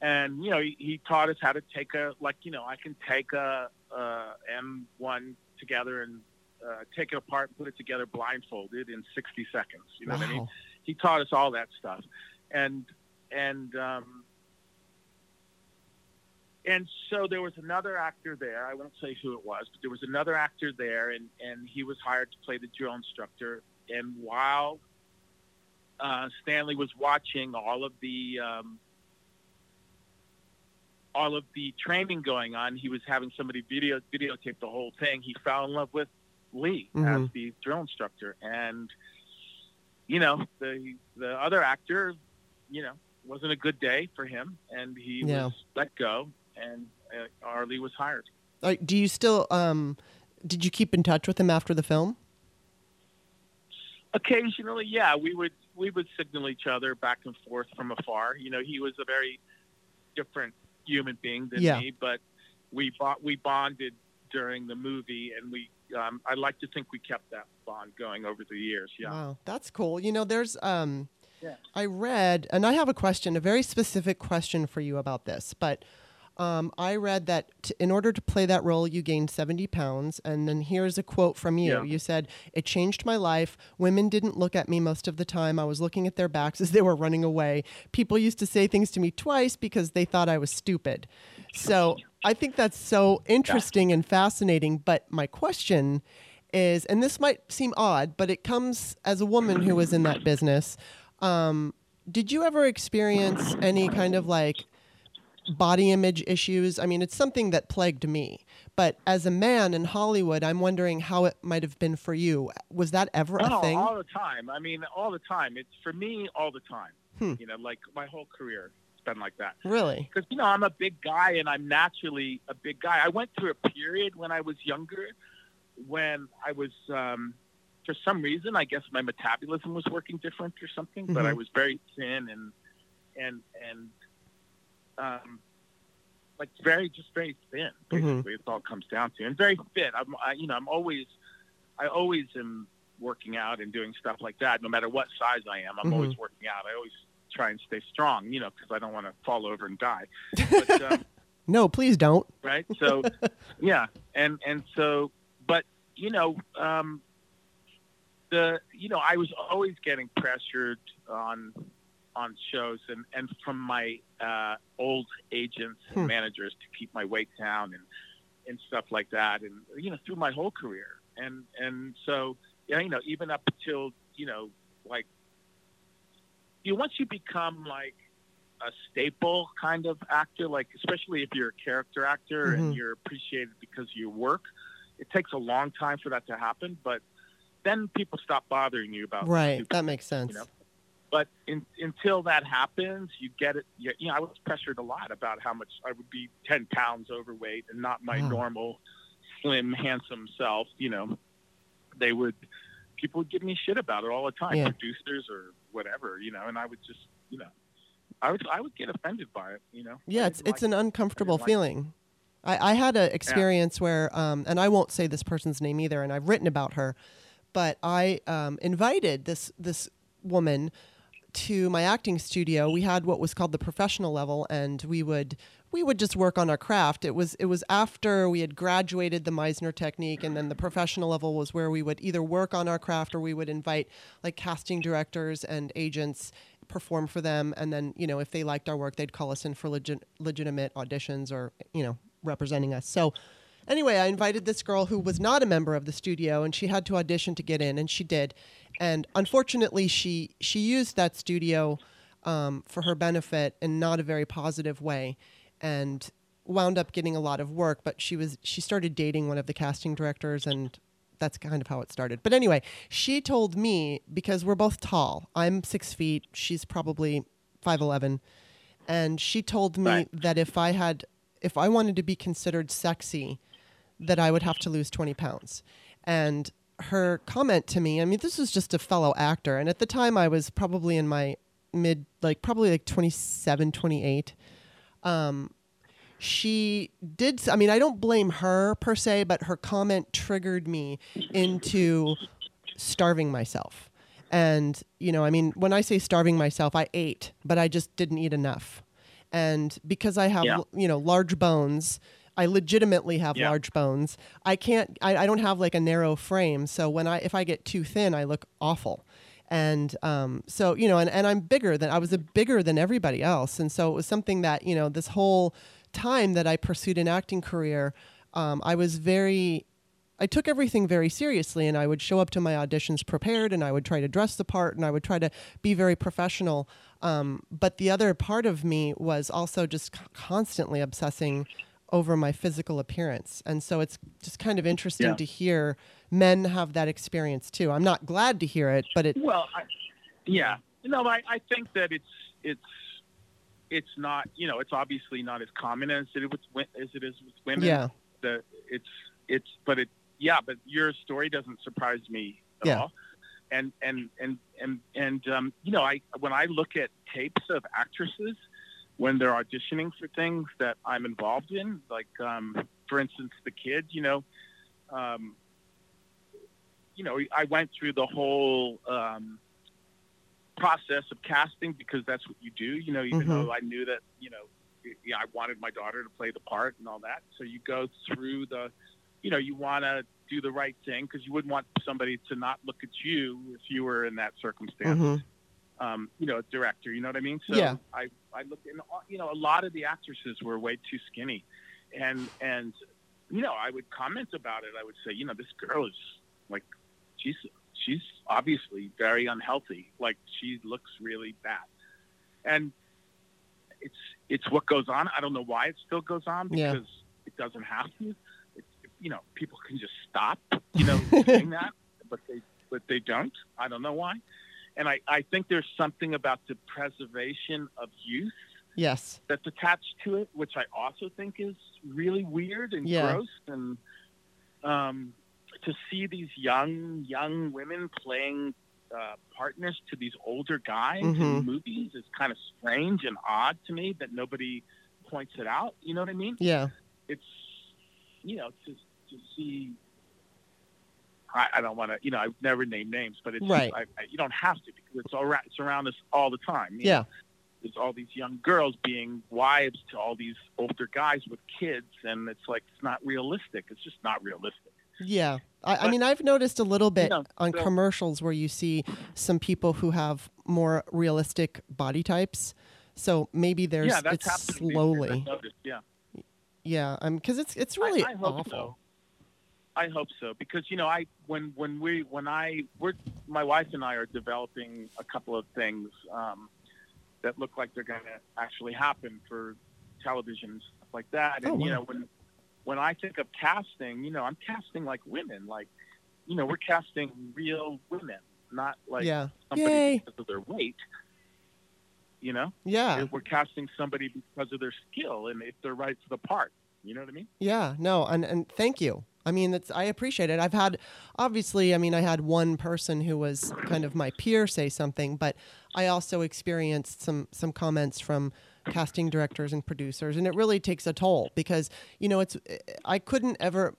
and you know, he, he taught us how to take a like you know, I can take a, a M1 together and uh, take it apart and put it together blindfolded in 60 seconds. You know what I mean? He taught us all that stuff. And and um and so there was another actor there. I won't say who it was but there was another actor there and and he was hired to play the drill instructor. And while uh, stanley was watching all of the um, all of the training going on he was having somebody video videotape the whole thing. He fell in love with lee as Mhm. the drill instructor and you know, the the other actor, you know, wasn't a good day for him, and he Yeah. was let go, and uh, R. Lee was hired. Uh, do you still um did you keep in touch with him after the film? Occasionally, yeah, we would we would signal each other back and forth from afar. You know, he was a very different human being than Yeah. me, but we bought we bonded during the movie, and we um, I like to think we kept that bond going over the years. Yeah. Wow, that's cool. You know, there's um Yeah. I read and I have a question, a very specific question for you about this, but um, I read that t- in order to play that role, you gained 70 pounds. And then here's a quote from you. Yeah. You said, It changed my life. Women didn't look at me most of the time. I was looking at their backs as they were running away. People used to say things to me twice because they thought I was stupid. So I think that's so interesting and fascinating. But my question is, and this might seem odd, but it comes as a woman who was in that business. Um, did you ever experience any kind of like body image issues? I mean, it's something that plagued me. But as a man in Hollywood, I'm wondering how it might have been for you. Was that ever a Oh, thing? all the time. I mean, all the time. It's for me all the time. Hmm. You know, like my whole career been like that. Really? because you know I'm a big guy and I'm naturally a big guy. I went through a period when I was younger when I was um, for some reason I guess my metabolism was working different or something, but I Mhm. was very thin and and and um, like very just very thin. Mhm. Basically, it's all comes down to, and very fit. I'm I, you know I'm always I always am working out and doing stuff like that. No matter what size I am, I'm Mhm. always working out. I always try and stay strong, you know, because I don't want to fall over and die. But, [laughs] um, No, please don't. right? So, [laughs] yeah, and and so, but you know, um, the you know, I was always getting pressured on on shows and and from my uh, old agents and Hmm. managers to keep my weight down and and stuff like that, and you know, through my whole career, and and so yeah, you know, even up until you know, like you once you become like a staple kind of actor, like especially if you're a character actor Mhm. and you're appreciated because of your work, it takes a long time for that to happen. But then people stop bothering you about Right. That makes sense. know, But in, until that happens, you get it. You, you know, I was pressured a lot about how much I would be ten pounds overweight and not my Wow. normal slim, handsome self. You know, they would people would give me shit about it all the time, Yeah. producers or whatever. You know, and I would just, you know, I would I would get offended by it. You know. Yeah, it's it's like an uncomfortable like it. feeling. I, I had an experience where, um, and I won't say this person's name either, and I've written about her, but I um, invited this this woman to my acting studio. We had what was called the professional level, and we would we would just work on our craft. It was it was after we had graduated the Meisner technique, and then the professional level was where we would either work on our craft or we would invite like casting directors and agents perform for them. And then you know if they liked our work they'd call us in for legit, legitimate auditions or you know representing us. So anyway i invited this girl who was not a member of the studio and she had to audition to get in and she did. And unfortunately she she used that studio um, for her benefit in not a very positive way and wound up getting a lot of work but she was she started dating one of the casting directors and that's kind of how it started. But anyway, she told me because we're both tall. I'm six feet. She's probably five eleven, and she told me Right. that if I had, if I wanted to be considered sexy, that I would have to lose twenty pounds. And her comment to me, I mean, this was just a fellow actor. And at the time, I was probably in my mid, like probably like 27, 28. Um, she did, I mean, I don't blame her per se, but her comment triggered me into starving myself. And, you know, I mean, when I say starving myself, I ate, but I just didn't eat enough. And because I have, Yeah. you know, large bones, I legitimately have Yeah. large bones. I can't, I, I don't have like a narrow frame. So when I, if I get too thin, I look awful. And um, so, you know, and, and I'm bigger than, I was a bigger than everybody else. And so it was something that, you know, this whole time that I pursued an acting career, um, I was very, I took everything very seriously and I would show up to my auditions prepared and I would try to dress the part and I would try to be very professional. Um, but the other part of me was also just c- constantly obsessing over my physical appearance. And so it's just kind of interesting Yeah. to hear men have that experience too. I'm not glad to hear it, but it, Well, I, yeah, no, I, I think that it's it's it's not you know it's obviously not as common as it with as it is with women. yeah, The it's it's but it yeah, but your story doesn't surprise me at Yeah. all. And and and and and um, you know, I when I look at tapes of actresses when they're auditioning for things that I'm involved in, like um, for instance, the kid, you know, um, you know, I went through the whole um, process of casting because that's what you do. You know, even Mhm. though I knew that, you know, yeah, I wanted my daughter to play the part and all that. So you go through the, you know, you want to do the right thing because you wouldn't want somebody to not look at you if you were in that circumstance. mhm, Um, you know, a director. You know what I mean? So Yeah. I, I looked, and you know, a lot of the actresses were way too skinny, and and you know, I would comment about it. I would say, you know, this girl is like, she's she's obviously very unhealthy. Like she looks really bad, and it's it's what goes on. I don't know why it still goes on Yeah. because it doesn't have to. It's, you know, people can just stop, you know, [laughs] doing that, but they but they don't. I don't know why. And I, I think there's something about the preservation of youth yes, that's attached to it, which I also think is really weird and Yeah. gross. And um, to see these young young women playing uh, partners to these older guys Mhm. in movies is kind of strange and odd to me that nobody points it out. You know what I mean? yeah, It's you know to to see. I, I don't want to, you know, I've never named names, but it's Right. I, I, you don't have to because it's around, it's around us all the time. you know? yeah, there's all these young girls being wives to all these older guys with kids, and it's like it's not realistic. It's just not realistic. Yeah. I, I mean, I've noticed a little bit know, on so- commercials where you see some people who have more realistic body types. So maybe there's yeah, that's it's happened. these days. slowly. Noticed, Yeah, Yeah, um, because it's it's really I, I hope awful. so. I hope so because you know I when when we when I we're my wife and I are developing a couple of things um, that look like they're going to actually happen for television and stuff like that. And Oh, you know when when I think of casting, you know I'm casting like women, like you know we're casting real women, not like yeah, somebody Yay. because of their weight. You know, yeah, we're casting somebody because of their skill and if they're right for the part. You know what I mean? yeah. No, and and thank you. I mean, it's I appreciate it. I've had obviously, I mean, I had one person who was kind of my peer say something, but I also experienced some some comments from casting directors and producers, and it really takes a toll because you know it's I couldn't ever.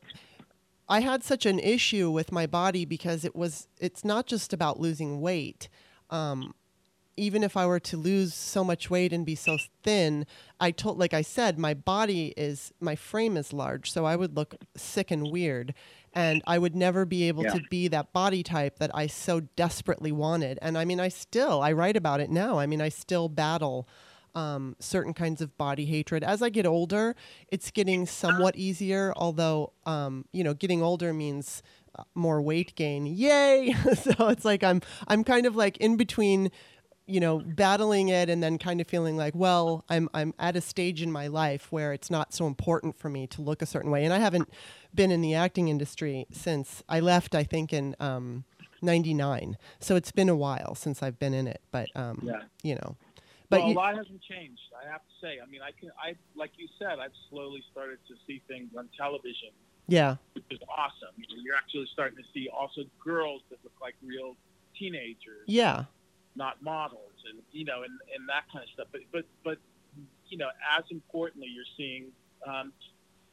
I had such an issue with my body because it was it's not just about losing weight. Um, even if I were to lose so much weight and be so thin, I told, like I said, my body is, my frame is large, so I would look sick and weird. And I would never be able Yeah. to be that body type that I so desperately wanted. And I mean, I still, I write about it now. I mean, I still battle um, certain kinds of body hatred. As I get older, it's getting somewhat easier, although, um, you know, getting older means uh, more weight gain. Yay! [laughs] so it's like I'm, I'm kind of like in between you know, battling it and then kind of feeling like, well, I'm I'm at a stage in my life where it's not so important for me to look a certain way. And I haven't been in the acting industry since I left, I think in um, 99. So it's been a while since I've been in it, but um, Yeah. you know. But well, you- a lot hasn't changed. I have to say. I mean, I can. I like you said, I've slowly started to see things on television Yeah. which is awesome. You're actually starting to see also girls that look like real teenagers, Yeah. not models, and you know, and, and that kind of stuff. But but but you know, as importantly, you're seeing um,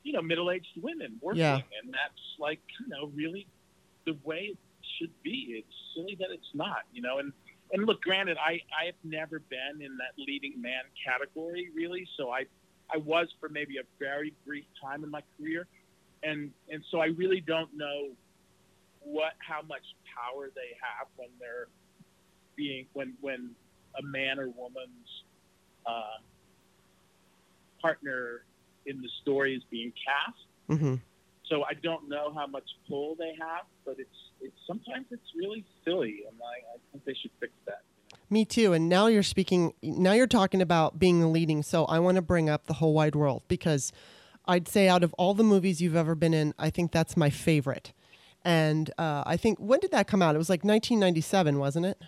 you know middle-aged women working, Yeah. and that's like you know really the way it should be. It's silly that it's not, you know, and. And look, granted, I, I have never been in that leading man category really. So I, I was for maybe a very brief time in my career, and and so I really don't know what how much power they have when they're being when when a man or woman's uh, partner in the story is being cast. hmm So I don't know how much pull they have, but it's it's sometimes it's really silly, and I, I think they should fix that. Me too. And now you're speaking, now you're talking about being the leading. So I want to bring up the whole wide world because I'd say out of all the movies you've ever been in, I think that's my favorite. And uh, I think, when did that come out? It was like 1997, wasn't it?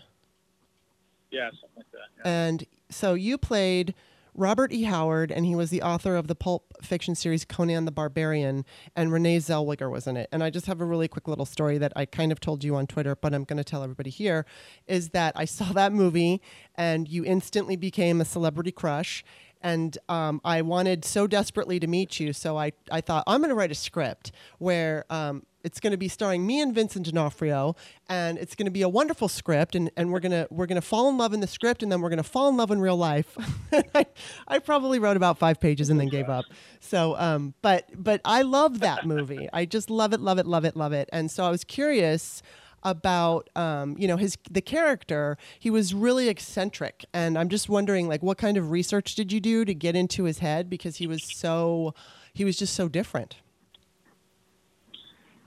Yeah, something like that. Yeah. And so you played Robert E. Howard, and he was the author of the pulp fiction series Conan the Barbarian, and Renee Zellweger was in it. And I just have a really quick little story that I kind of told you on Twitter, but I'm going to tell everybody here is that I saw that movie, and you instantly became a celebrity crush. And um, I wanted so desperately to meet you, so I, I thought I'm going to write a script where um, it's going to be starring me and Vincent D'Onofrio, and it's going to be a wonderful script, and, and we're gonna we're gonna fall in love in the script, and then we're gonna fall in love in real life. [laughs] I, I probably wrote about five pages and then gave up. So, um, but but I love that movie. I just love it, love it, love it, love it. And so I was curious about um, you know his the character. He was really eccentric, and I'm just wondering like what kind of research did you do to get into his head because he was so he was just so different.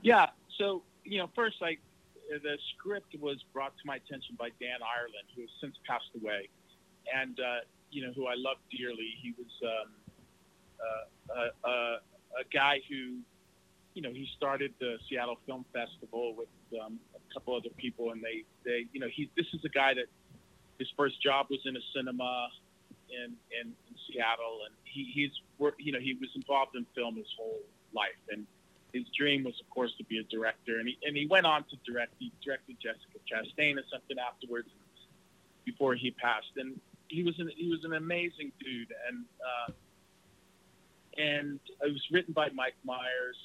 Yeah. So you know, first, like the script was brought to my attention by Dan Ireland, who has since passed away, and uh, you know who I love dearly. He was um, uh, a, a, a guy who, you know, he started the Seattle Film Festival with um, a couple other people, and they, they, you know, he. This is a guy that his first job was in a cinema in in, in Seattle, and he, he's, you know, he was involved in film his whole life, and his dream was, of course, to be a director, and he and he went on to direct. He directed Jessica Chastain or something afterwards, before he passed, and he was an he was an amazing dude, and uh, and it was written by Mike Myers,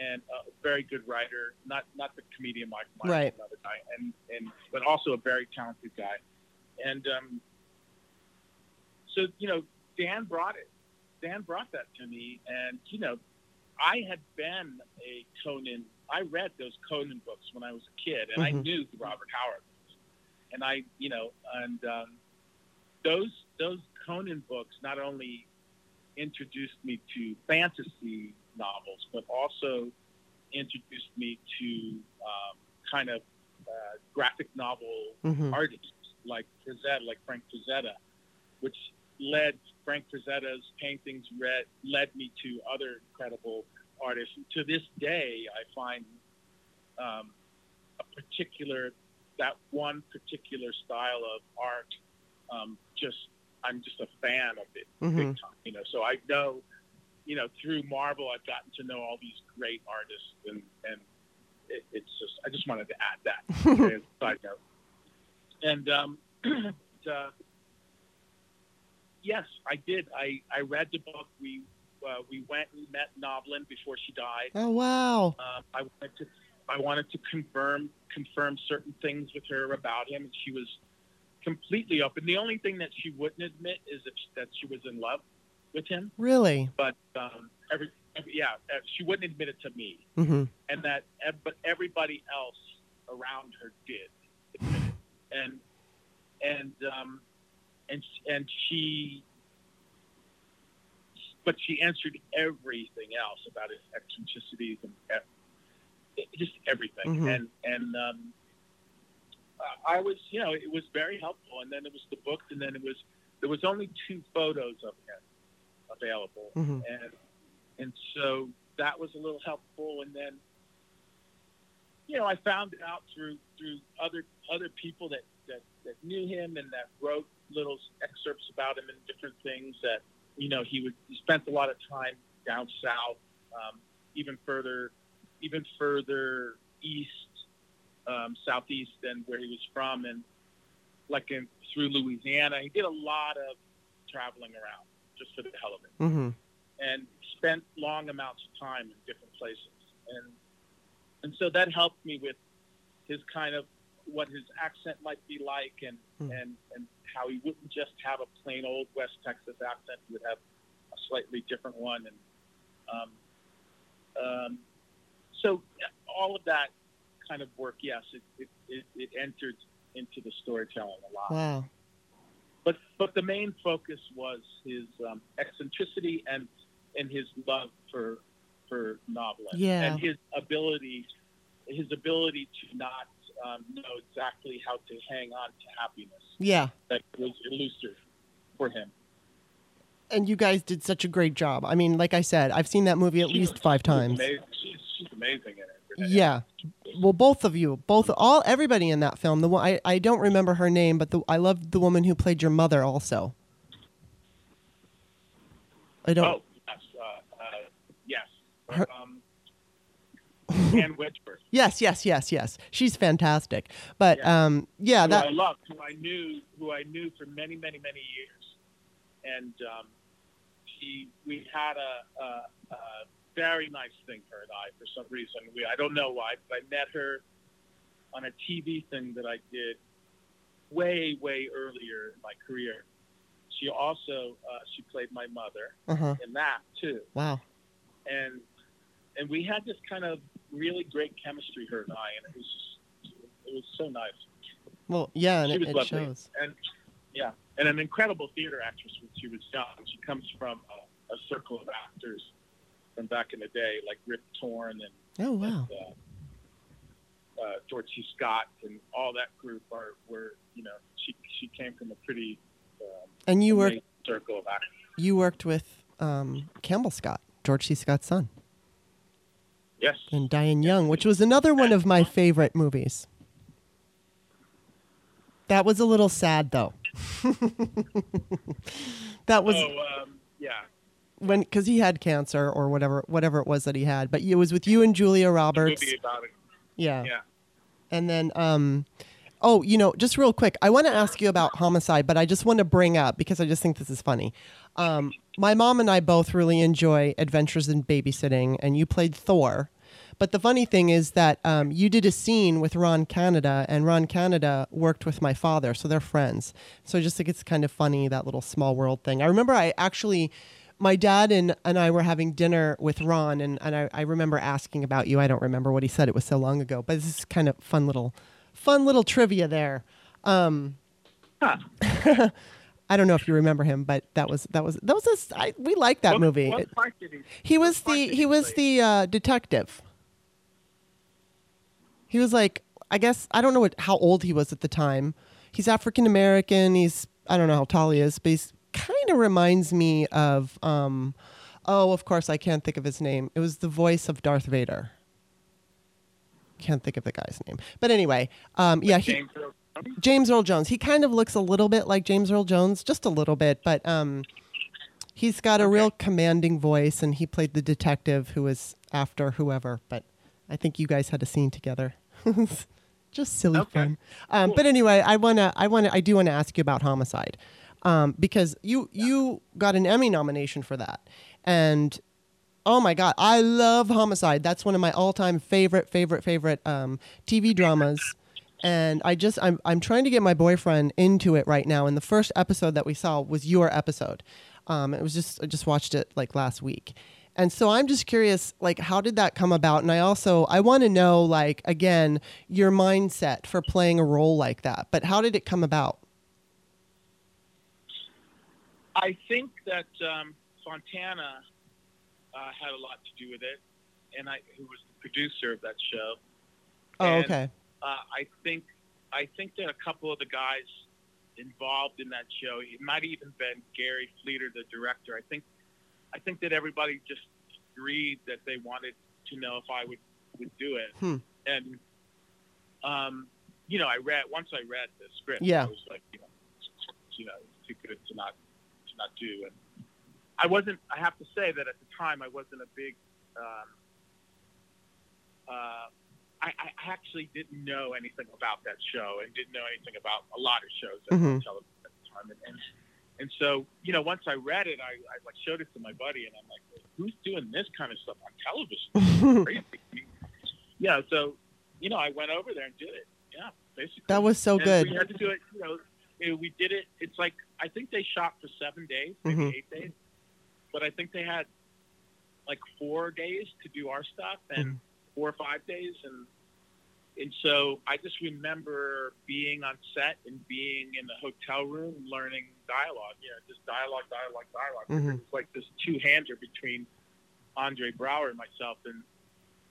and a very good writer, not not the comedian Mike Myers, Right. another guy, and and but also a very talented guy, and um, so you know Dan brought it. Dan brought that to me, and you know I had been a Conan. I read those Conan books when I was a kid, and I Mhm. knew Robert Howard. And I, you know, and um, those those Conan books not only introduced me to fantasy novels, but also introduced me to um, kind of uh, graphic novel hmm artists like Frazetta, like Frank Frazetta, which led Frank Frazetta's paintings read, led me to other incredible artists. And to this day, I find um, a particular that one particular style of art um, just I'm just a fan of it hmm big time. You know, so I know, you know, through Marvel, I've gotten to know all these great artists, and and it, it's just I just wanted to add that [laughs] side note. And um, [clears throat] uh, yes, I did. I I read the book. We uh, we went and met Novalyne before she died. Oh wow. Um, I wanted to I wanted to confirm confirm certain things with her about him, and she was completely open. The only thing that she wouldn't admit is that she, that she was in love with him, Really? but um, every, every yeah, uh, she wouldn't admit it to me, hmm and that but everybody else around her did, and and um, and and she. But she answered everything else about his eccentricities and just everything. Mhm. And and um, I was, you know, it was very helpful. And then it was the book, and then it was there was only two photos of him available, hmm and and so that was a little helpful. And then, you know, I found it out through through other other people that that, that knew him and that wrote little excerpts about him and different things that you know he would he spent a lot of time down south. Um, even further, even further east, um, southeast than where he was from, and like in through Louisiana. He did a lot of traveling around just for the hell of it, Mm-hmm. and spent long amounts of time in different places, and and so that helped me with his kind of what his accent might be like, and Hmm. and and how he wouldn't just have a plain old West Texas accent; he would have a slightly different one, and um, um, so all of that kind of work, yes, it it, it, it entered into the storytelling a lot Wow. but but the main focus was his um, eccentricity and and his love for for noveling Yeah. and his ability his ability to not um, know exactly how to hang on to happiness Yeah. that was elusive for him. And you guys did such a great job. I mean, like I said, I've seen that movie at She least was- five times. amazing. She's, she's amazing in it. Yeah. Well, both of you, both all everybody in that film. The one I, I don't remember her name, but the, I loved the woman who played your mother also. I don't. Oh yes, uh, uh, yes. Her- Um, [laughs] Ann Wedgeworth. Yes, yes, yes, yes. She's fantastic. But Yeah. um, yeah, who that I loved, who I knew, who I knew for many, many, many years, and um, she, we had a, a, a very nice thing, her and I, for some reason. We, I don't know why, but I met her on a TV thing that I did way, way earlier in my career. She also, uh, she played my mother uh-huh. in that too, Wow. and and we had this kind of really great chemistry, her and I, and it was just, it was so nice. Well, yeah, and she it, was it shows. And yeah, and an incredible theater actress when she was young. She comes from a, a circle of actors from back in the day, like Rip Torn and, Oh wow. and uh, uh, George C. Scott and all that group are were you know she she came from a pretty um, And you worked circle of actors. you worked with um, Campbell Scott, George C. Scott's son, Yes, and Dying Young, which was another one of my favorite movies. That was a little sad though. [laughs] that was oh um, yeah, when because he had cancer or whatever whatever it was that he had. But it was with you and Julia Roberts. movie about it. Yeah. Yeah. And then, um, oh, you know, just real quick, I want to ask you about homicide, but I just want to bring up because I just think this is funny. Um, my mom and I both really enjoy Adventures in Babysitting, and you played Thor. But the funny thing is that um, you did a scene with Ron Canada, and Ron Canada worked with my father, so they're friends. So I just think it's kind of funny that little small world thing. I remember I actually, my dad and, and I were having dinner with Ron, and, and I, I remember asking about you. I don't remember what he said; it was so long ago. But this is kind of fun little, fun little trivia there. Um, Huh. [laughs] I don't know if you remember him, but that was that was that was a I we like that What- movie. What part did he? he was the did he was the uh, detective. He was like I guess I don't know what how old he was at the time. He's African American. He's I don't know how tall he is, but he's kind of reminds me of um oh of course I can't think of his name. It was the voice of Darth Vader. Can't think of the guy's name, but anyway, um, yeah, he, James Earl Jones? James Earl Jones. He kind of looks a little bit like James Earl Jones, just a little bit, but um, he's got a Okay. real commanding voice, and he played the detective who was after whoever. But I think you guys had a scene together. [laughs] just silly Okay. fun. Um, Cool. But anyway, I wanna, I wanna, I do want to ask you about Homicide, um, because you you got an Emmy nomination for that, and oh my god, I love Homicide. That's one of my all-time favorite, favorite, favorite um, TV dramas. And I just I'm I'm trying to get my boyfriend into it right now. And the first episode that we saw was your episode. Um, it was just I just watched it like last week. And so I'm just curious, like, how did that come about? And I also I want to know, like, again, your mindset for playing a role like that. But how did it come about? I think that um, Fontana uh, had a lot to do with it, and I, who was the producer of that show. Oh, And, okay. Uh, I think I think that a couple of the guys involved in that show, it might even been Gary Fleder, the director. I think I think that everybody just agreed that they wanted to know if I would would do it, Hmm. and um, you know, I read once I read the script, Yeah. I was like, you know, you know, it's too good to not to not do. And I wasn't. I have to say that at the time I wasn't a big um, uh, I, I actually didn't know anything about that show and didn't know anything about a lot of shows that were on Mhm. television at the time. And, and and so you know, once I read it, I, I like showed it to my buddy, and I'm like, "Who's doing this kind of stuff on television?" [laughs] Crazy. Yeah. So you know, I went over there and did it. Yeah, basically. That was so And good. We had to do it. You know, eh, we did it. It's like I think they shot for seven days, maybe Mhm. eight days, but I think they had like four days to do our stuff and Mhm. four or five days, and and so I just remember being on set and being in the hotel room learning dialogue. You know, just dialogue, dialogue, dialog Mhm. It was like this two-hander between Andre Braugher and myself, and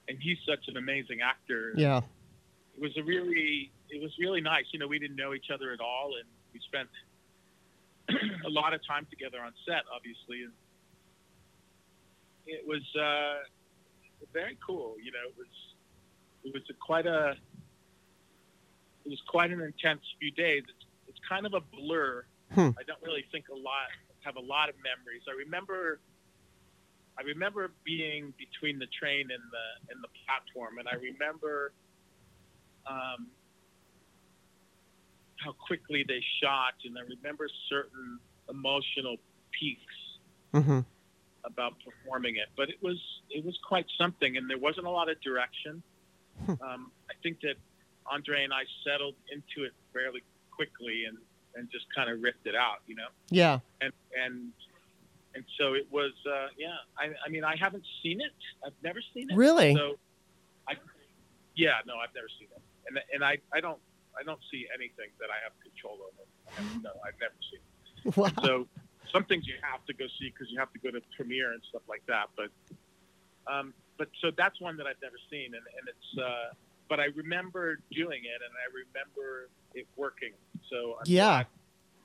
and he's such an amazing actor Yeah. it was a really it was really nice. You know, we didn't know each other at all, and we spent [clears throat] a lot of time together on set, obviously. And it was uh, very cool. You know, it was it was a quite a it was quite an intense few days. It's it's kind of a blur. Hmm. I don't really think a lot have a lot of memories. I remember I remember being between the train and the and the platform, and I remember um, how quickly they shot, and I remember certain emotional peaks hmm about performing it. But it was it was quite something, and there wasn't a lot of direction. [laughs] Um, I think that Andre and I settled into it fairly quickly, and and just kind of ripped it out, you know. Yeah. And and and so it was, uh, yeah. I, I mean, I haven't seen it. I've never seen it. Really? So, I, yeah, no, I've never seen it, and and I, I don't I don't see anything that I have control over. [laughs] No, I've never seen. It. Wow. So some things you have to go see because you have to go to premiere and stuff like that. But um, but so that's one that I've never seen, and and it's. Uh, but I remember doing it, and I remember it working. So I'm Yeah. glad,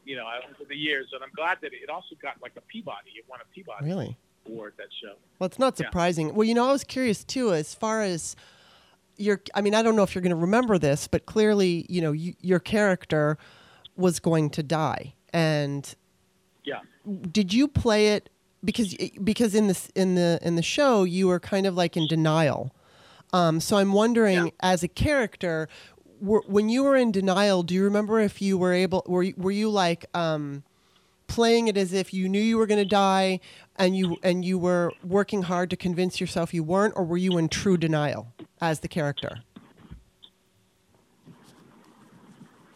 you know, over the years, and I'm glad that it also got like a Peabody. It won a Peabody Really? award that show. Well, it's not Yeah. surprising. Well, you know, I was curious too, as far as your, I mean, I don't know if you're going to remember this, but clearly, you know, you, your character was going to die. And Yeah. did you play it because because in this in the in the show you were kind of like in denial. Um, so I'm wondering, Yeah. as a character, were, when you were in denial, do you remember if you were able were you, were you like um, playing it as if you knew you were going to die and you and you were working hard to convince yourself you weren't, or were you in true denial as the character?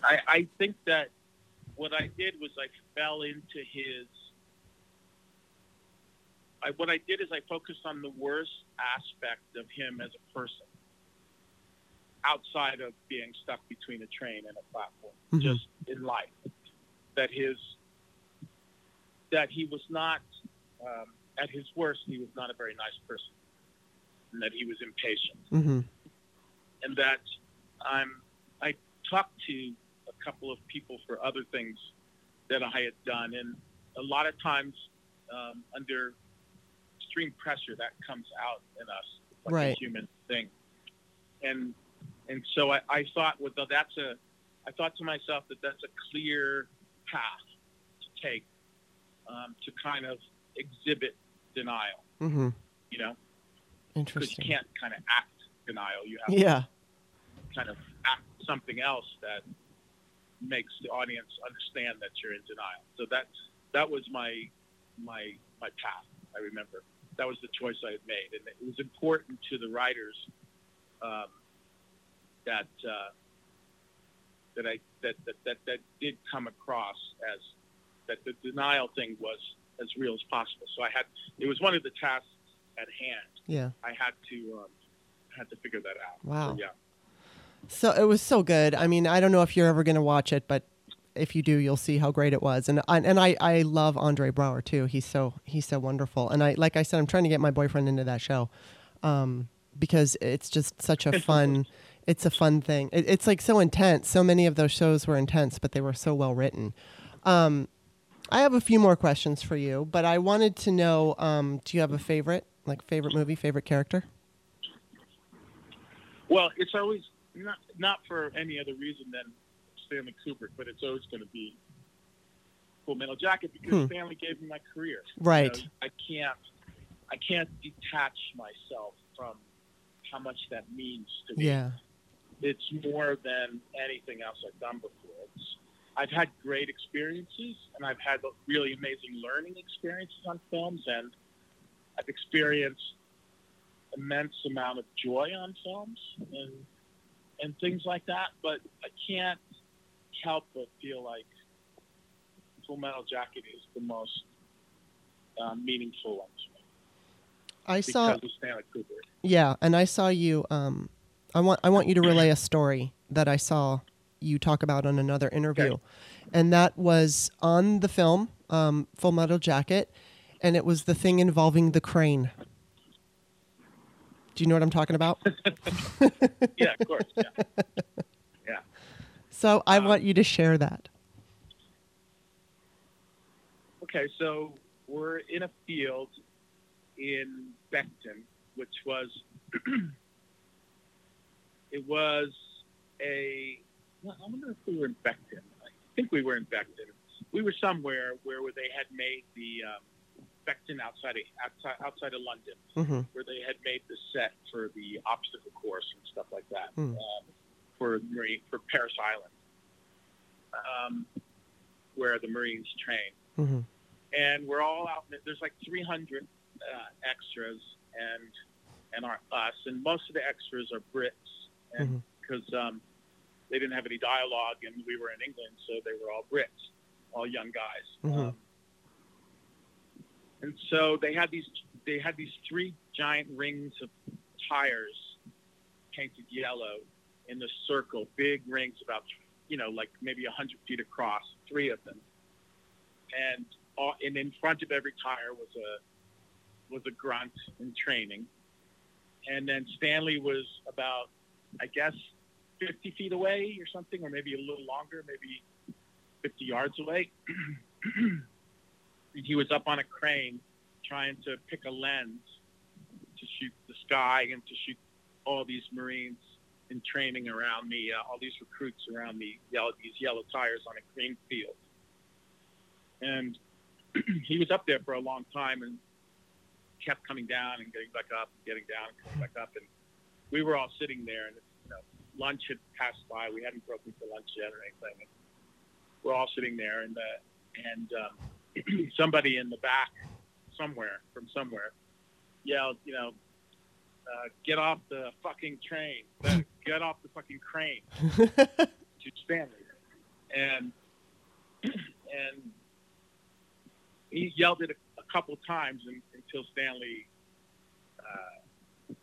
I, I think that what I did was I fell into his. I, what I did is I focused on the worst aspect of him as a person, outside of being stuck between a train and a platform, Mhm. just in life. That his, that he was not, um, at his worst, he was not a very nice person, and that he was impatient Mm-hmm. and that I'm I talked to a couple of people for other things that I had done, and a lot of times um, under extreme pressure that comes out in us like Right. a human thing, and and so I, I thought well that's a I thought to myself that that's a clear path to take um, to kind of exhibit denial, Mm-hmm. you know, because Interesting. you can't kind of act denial. You have Yeah. kind of act something else that makes the audience understand that you're in denial. So that that was my my my path. I remember that was the choice I had made, and it was important to the writers um, that uh, that I that, that that that did come across as that the denial thing was as real as possible. So I had it was one of the tasks at hand. Yeah. I had to um, had to figure that out. Wow. So, yeah. So it was so good. I mean, I don't know if you're ever going to watch it, but if you do, you'll see how great it was. And and I, I love Andre Braugher too. He's so he's so wonderful. And I like I said, I'm trying to get my boyfriend into that show um, because it's just such a fun. it's a fun thing. It, it's like so intense. So many of those shows were intense, but they were so well written. Um, I have a few more questions for you, but I wanted to know: um, Do you have a favorite, like favorite movie, favorite character? Well, it's always not not for any other reason than Stanley Kubrick, but it's always going to be Full Metal Jacket because Hmm. Stanley gave me my career. You Right. know, I can't I can't detach myself from how much that means to me. Yeah. It's more than anything else I've done before. It's, I've had great experiences, and I've had really amazing learning experiences on films, and I've experienced immense amount of joy on films and and things like that. But I can't help but feel like Full Metal Jacket is the most uh, meaningful one to me I saw. of Stanley Kubrick. Yeah, and I saw you. Um, I want I want you to relay a story that I saw you talk about on another interview, Okay. and that was on the film um, Full Metal Jacket, and it was the thing involving the crane. Do you know what I'm talking about? [laughs] Yeah, of course. Yeah. [laughs] So I Um, want you to share that. Okay, so we're in a field in Beckton, which was [clears throat] it was a well, I wonder if we were in Beckton. I think we were in Beckton. We were somewhere where, they had made the um, Beckton outside of outside, outside of London, hmm where they had made the set for the obstacle course and stuff like that Hmm. um, for Marine for Parris Island, um, where the Marines train hmm and we're all out. There's like 300 uh, extras and and our us, and most of the extras are Brits, and because um, they didn't have any dialogue, and we were in England, so they were all Brits, all young guys. Mhm. Um, and so they had these they had these three giant rings of tires painted yellow in the circle, big rings about you know like maybe 100 feet across, three of them, and all, and in front of every tire was a was a grunt in training, and then Stanley was about I guess 50 feet away or something, or maybe a little longer, maybe 50 yards away. [clears throat] and he was up on a crane trying to pick a lens to shoot the sky and to shoot all these Marines in training around me, uh, all these recruits around me, yellow, these yellow tires on a green field. And [clears throat] he was up there for a long time and kept coming down and getting back up, and getting down, and coming back up. And we were all sitting there, and you know, lunch had passed by. We hadn't broken for lunch yet or anything. And we're all sitting there, and uh, and um, [clears throat] somebody in the back, somewhere from somewhere, yelled, you know, uh, "Get off the fucking train! Get off the fucking crane!" [laughs] to Stanley, and [clears throat] and he yelled it a, a couple times and, until Stanley uh,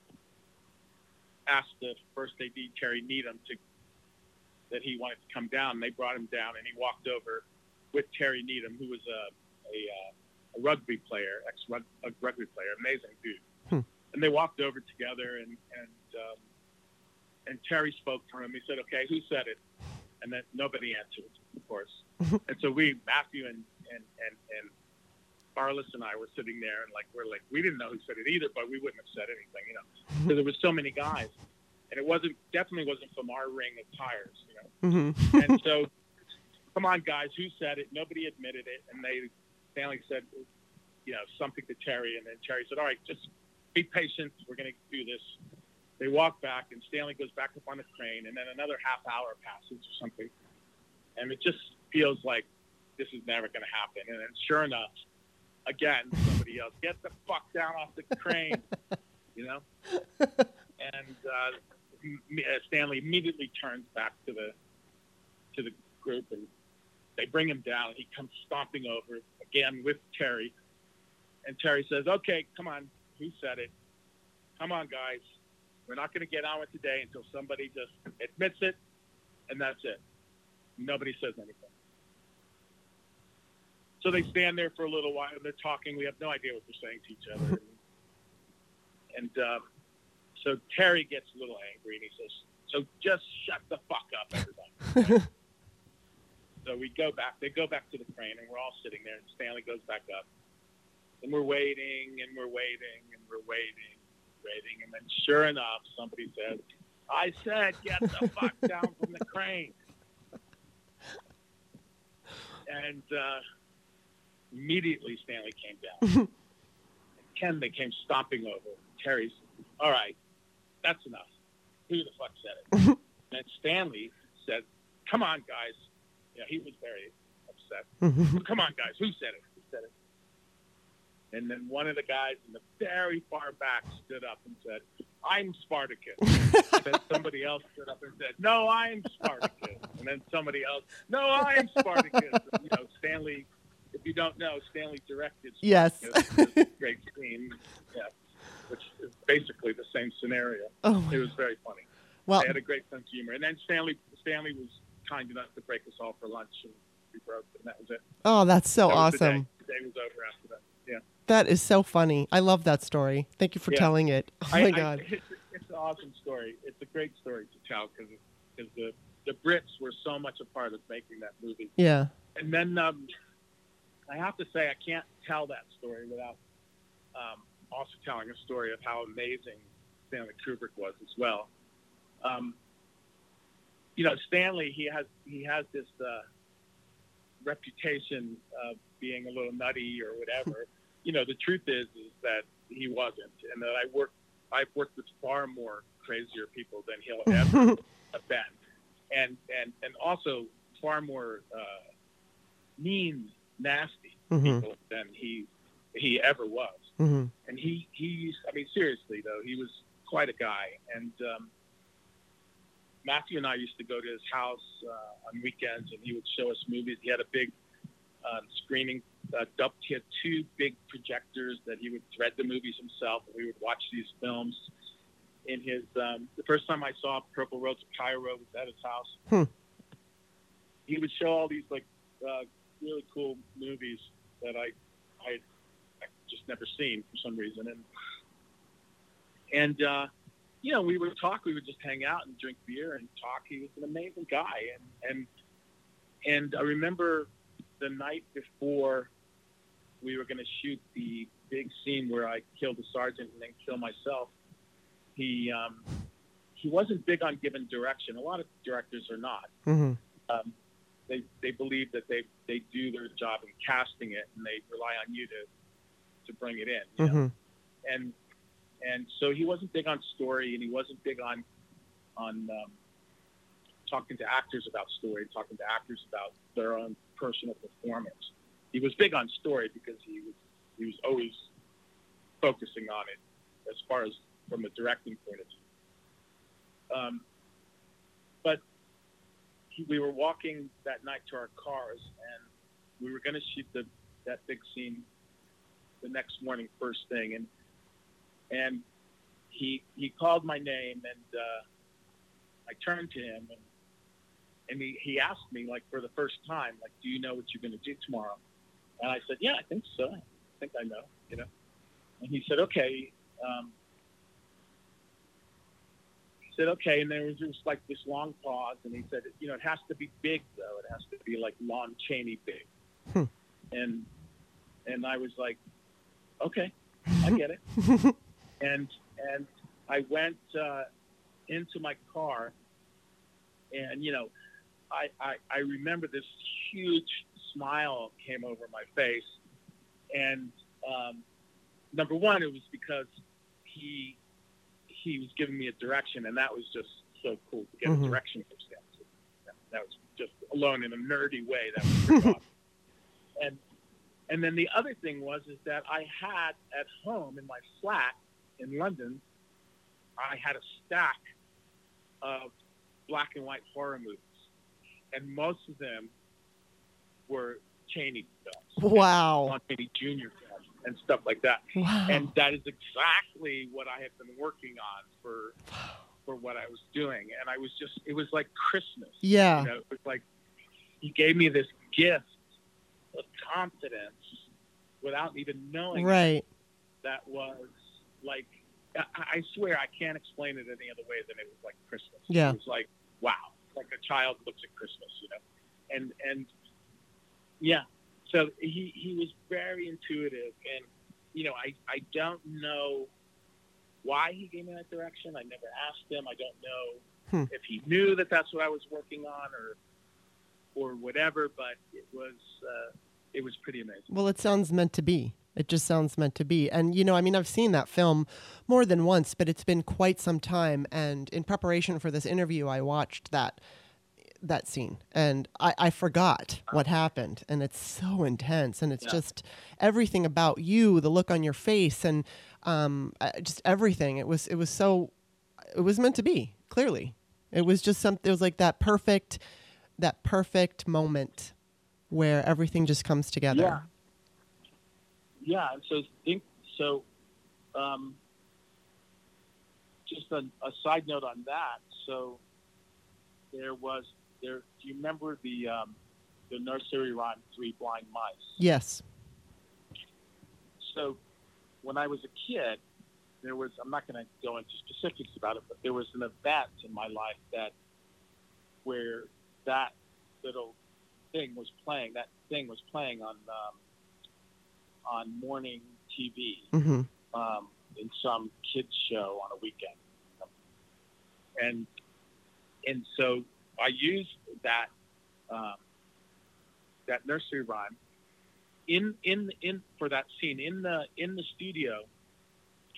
asked the first AD Terry Needham to that he wanted to come down. And they brought him down, and he walked over with Terry Needham, who was a a, uh, a rugby player, ex rugby player, amazing dude. Hmm. And they walked over together, and and um, and Terry spoke for him. He said, "Okay, who said it?" And then nobody answered, of course. [laughs] and so we, Matthew and and and and Arliss and I were sitting there, and like we're like we didn't know who said it either, but we wouldn't have said anything, you know, because there was so many guys, and it wasn't definitely wasn't from our ring of tires, you know. hmm And [laughs] so, come on, guys, who said it? Nobody admitted it, and they finally said, you know, something to Terry, and then Terry said, "All right, just be patient. We're going to do this." They walk back, and Stanley goes back up on the crane, and then another half hour passes or something, and it just feels like this is never going to happen. And then, sure enough, again, somebody else, "Get the fuck down off the crane," [laughs] you know. And uh, uh, Stanley immediately turns back to the to the group, and they bring him down. He comes stomping over again with Terry, and Terry says, "Okay, come on, who said it? Come on, guys. We're not going to get on with today until somebody just admits it, and that's it. Nobody says anything." So they stand there for a little while. and They're talking. We have no idea what they're saying to each other. And, [laughs] and um, so Terry gets a little angry, and he says, "So just shut the fuck up, everybody." [laughs] So we go back. They go back to the crane, and we're all sitting there. And Stanley goes back up, and we're waiting, and we're waiting, and we're waiting, waiting, and then sure enough, somebody says, "I said, get the [laughs] fuck down from the crane." And uh, immediately, Stanley came down. [laughs] Ken, they came stomping over. Terry's, all right, that's enough. Who the fuck said it? [laughs] and Stanley said, come on, guys. Yeah, he was very upset. come on, guys. Said? Who said it? And then one of the guys in the very far back stood up and said, I'm Spartacus. [laughs] then somebody else stood up and said, No, I'm Spartacus. And then somebody else, No, I'm Spartacus. And, you know, Stanley, if you don't know, Stanley directed Yes. Spartacus, this [laughs] great scene, yeah, which is basically the same scenario. oh, my- It was very funny. well, I had a great sense of humor. And then Stanley Stanley was kind enough to break us all for lunch, and we broke, and that was it. oh, that's so That was the day. awesome. The day was over after that. That is so funny. I love that story. Thank you for Yeah. telling it. Oh my I- god. it's, it's an awesome story. It's a great story to tell because the the Brits were so much a part of making that movie. Yeah. And then um, I have to say I can't tell that story without um, also telling a story of how amazing Stanley Kubrick was as well. Um, you know, Stanley he has he has this uh, reputation of being a little nutty or whatever. [laughs] you know, the truth is is that he wasn't, and that I work I've worked with far more crazier people than he'll [laughs] ever have been, and and and also far more uh, mean, nasty hmm people than he he ever was. hmm And he he I mean seriously though he was quite a guy. And um, Matthew and I used to go to his house uh, on weekends, and he would show us movies. He had a big um, screening. Uh, dub- he had two big projectors that he would thread the movies himself, and we would watch these films. In his um, the first time I saw Purple Rose of Cairo was at his house. Hmm. He would show all these like uh, really cool movies that I I I just never seen for some reason, and and uh, you know we would talk, we would just hang out and drink beer and talk. He was an amazing guy, and and and I remember the night before we were going to shoot the big scene where I killed the sergeant and then kill myself. He um, he wasn't big on giving direction. A lot of directors are not hmm um, they they believe that they they do their job in casting it, and they rely on you to to bring it in. You know? hmm And and so he wasn't big on story, and he wasn't big on on um, talking to actors about story, talking to actors about their own personal performance. He was big on story because he was he was always focusing on it as far as from a directing point of view. Um, but he, we were walking that night to our cars, and we were going to shoot the that big scene the next morning, first thing, and and he he called my name, and uh, I turned to him, and and he, he asked me like for the first time, like, do you know what you're going to do tomorrow? And I said, yeah, I think so. I think I know, you know. And he said, okay. Um, he said, okay. And there was just like this long pause, and he said, you know, it has to be big though. It has to be like Lon Chaney big. Hmm. And and I was like, okay, I get it. [laughs] and and I went uh, into my car, and you know, I, I I remember this huge smile came over my face, and um, number one, it was because he he was giving me a direction, and that was just so cool to get Mhm. a direction from. That, that was just alone in a nerdy way. That was [laughs] awesome. And and then the other thing was is that I had at home in my flat in London, I had a stack of black and white horror movies, and most of them were Chaney films, Wow. Lon Chaney Jr. films, and stuff like that. Wow. And that is exactly what I have been working on for for what I was doing. And I was just it was like Christmas. yeah. You know, it was like he gave me this gift of confidence without even knowing it Right. that was like I, I swear I can't explain it any other way than it was like Christmas. Yeah. It was like wow, like a child looks at Christmas, you know, and and yeah. So he he was very intuitive, and you know I I don't know why he gave me that direction. I never asked him. I don't know Hmm. if he knew that that's what I was working on or or whatever, but it was uh, it was pretty amazing. Well, it sounds meant to be. It just sounds meant to be. And, you know, I mean, I've seen that film more than once, but it's been quite some time. And in preparation for this interview, I watched that that scene and I, I forgot what happened and it's so intense and it's Yeah. just everything about you the look on your face and um, uh, just everything it was it was so it was meant to be clearly it was just something it was like that perfect that perfect moment where everything just comes together Yeah. Yeah, so think so. Um, just a, a side note on that. So there was there. Do you remember the um, the nursery rhyme Three Blind Mice? yes So when I was a kid, there was. I'm not going to go into specifics about it, but there was an event in my life that where that little thing was playing. That thing was playing on um, on morning TV hmm um, in some kids show on a weekend, and and so I used that um, that nursery rhyme in in in for that scene in the in the studio.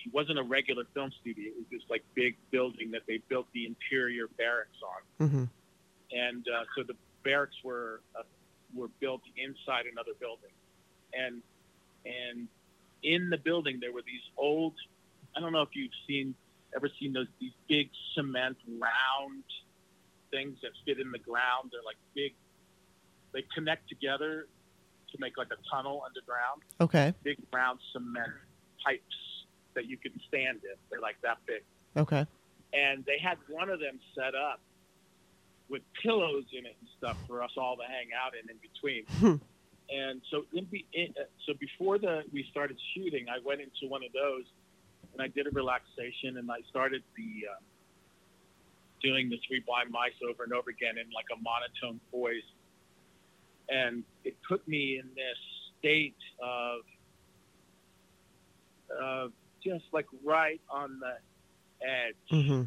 It wasn't a regular film studio. It was this like big building that they built the interior barracks on hmm and uh, so the barracks were uh, were built inside another building, and and in the building there were these old. I don't know if you've seen ever seen those these big cement round things that fit in the ground. They're like big. They connect together to make like a tunnel underground. okay Big round cement pipes that you can stand in. They're like that big okay and they had one of them set up with pillows in it and stuff for us all to hang out in in between. Hmm. and so in, be, in uh, so before the we started shooting, I went into one of those and I did a relaxation and I started the um, doing the three blind mice over and over again in like a monotone voice, and it put me in this state of of just like right on the edge hmm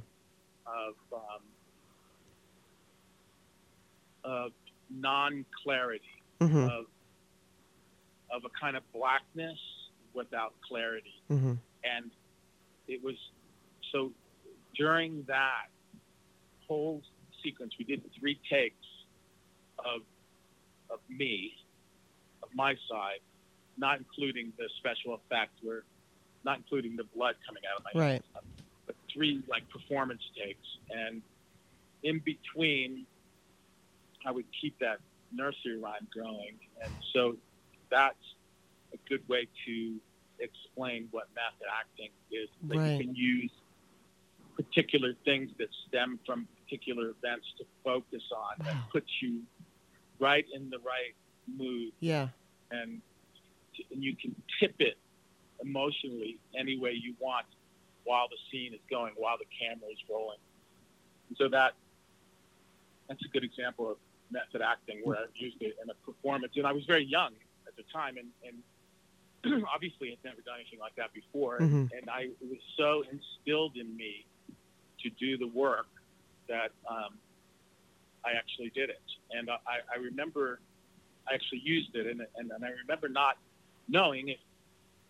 of um, of non-clarity, hmm of of a kind of blackness without clarity, hmm and it was so during that whole sequence, we did three takes of of me, of my side, not including the special effect, where not including the blood coming out of my Right. but three like performance takes, and in between, I would keep that nursery rhyme going, and so that's a good way to explain what method acting is. That Right. you can use particular things that stem from particular events to focus on Wow. that puts you right in the right mood yeah and and you can tip it emotionally any way you want while the scene is going, while the camera is rolling. And so that that's a good example of method acting where I've used it in a performance. And I was very young at the time, and, and [clears throat] obviously had never done anything like that before. Mhm. And I it was so instilled in me to do the work that um, I actually did it. And I, I remember I actually used it, and, and, and I remember not knowing if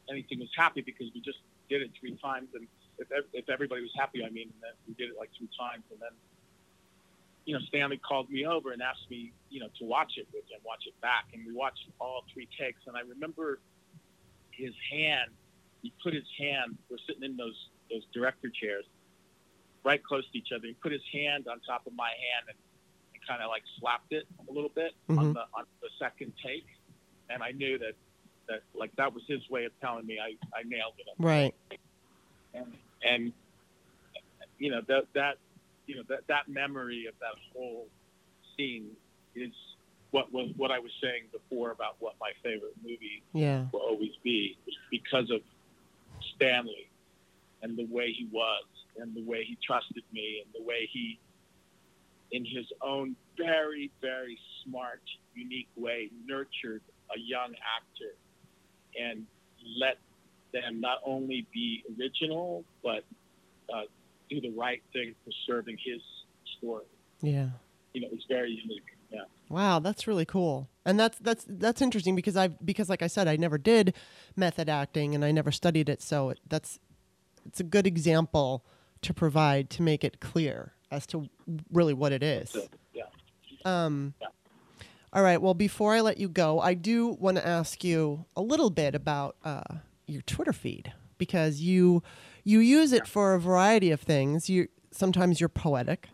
anything was happy because we just did it three times, and if, if everybody was happy, I mean, we did it like three times, and then you know Stanley called me over and asked me, you know, to watch it with him, watch it back, and we watched all three takes, and I remember his hand. He put his hand. We're sitting in those those director chairs, right close to each other. He put his hand on top of my hand and, and kind of like slapped it a little bit on Mhm. the on the second take, and I knew that that like that was his way of telling me I, I nailed it. right And and you know that that you know that that memory of that whole scene is what was what I was saying before about what my favorite movie yeah will always be because of Stanley and the way he was and the way he trusted me and the way he in his own very very smart unique way nurtured a young actor and let them not only be original but uh, do the right thing for serving his story yeah you know it's very unique Yeah. Wow, that's really cool. And that's that's that's interesting because I because like I said I never did method acting and I never studied it so it, that's it's a good example to provide to make it clear as to really what it is. Yeah. Um, Yeah. All right. Well, before I let you go, I do want to ask you a little bit about uh, your Twitter feed because you you use it for a variety of things. You sometimes you're poetic.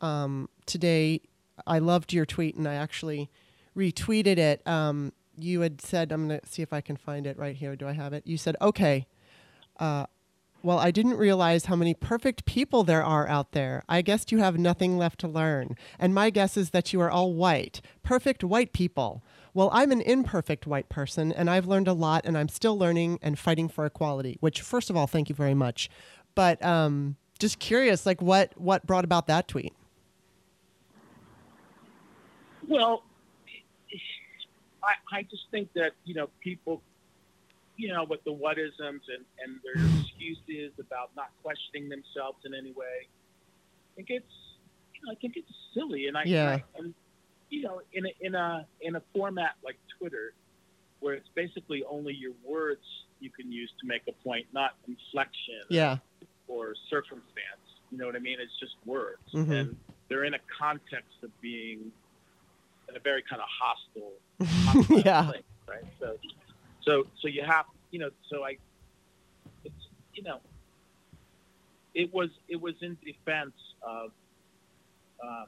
Um, today, I loved your tweet, and I actually retweeted it. Um, you had said, "I'm going to see if I can find it right here. Do I have it?" You said, "Okay." Uh, well, I didn't realize how many perfect people there are out there. I guess you have nothing left to learn. And my guess is that you are all white. Perfect white people. Well, I'm an imperfect white person, and I've learned a lot, and I'm still learning and fighting for equality, which, first of all, thank you very much. But um, just curious, like, what, what brought about that tweet? Well, I, I just think that, you know, people, you know, with the whatisms and, and their excuses about not questioning themselves in any way, I think it's, you know, I think it's silly. And I, Yeah. and, you know, in a, in a, in a format like Twitter, where it's basically only your words you can use to make a point, not inflection Yeah. or circumstance. You know what I mean? It's just words, Mhm. and they're in a context of being in a very kind of hostile, [laughs] hostile Yeah. place, right? So, so, so you have, you know, so I, it's, you know, it was it was in defense of, um,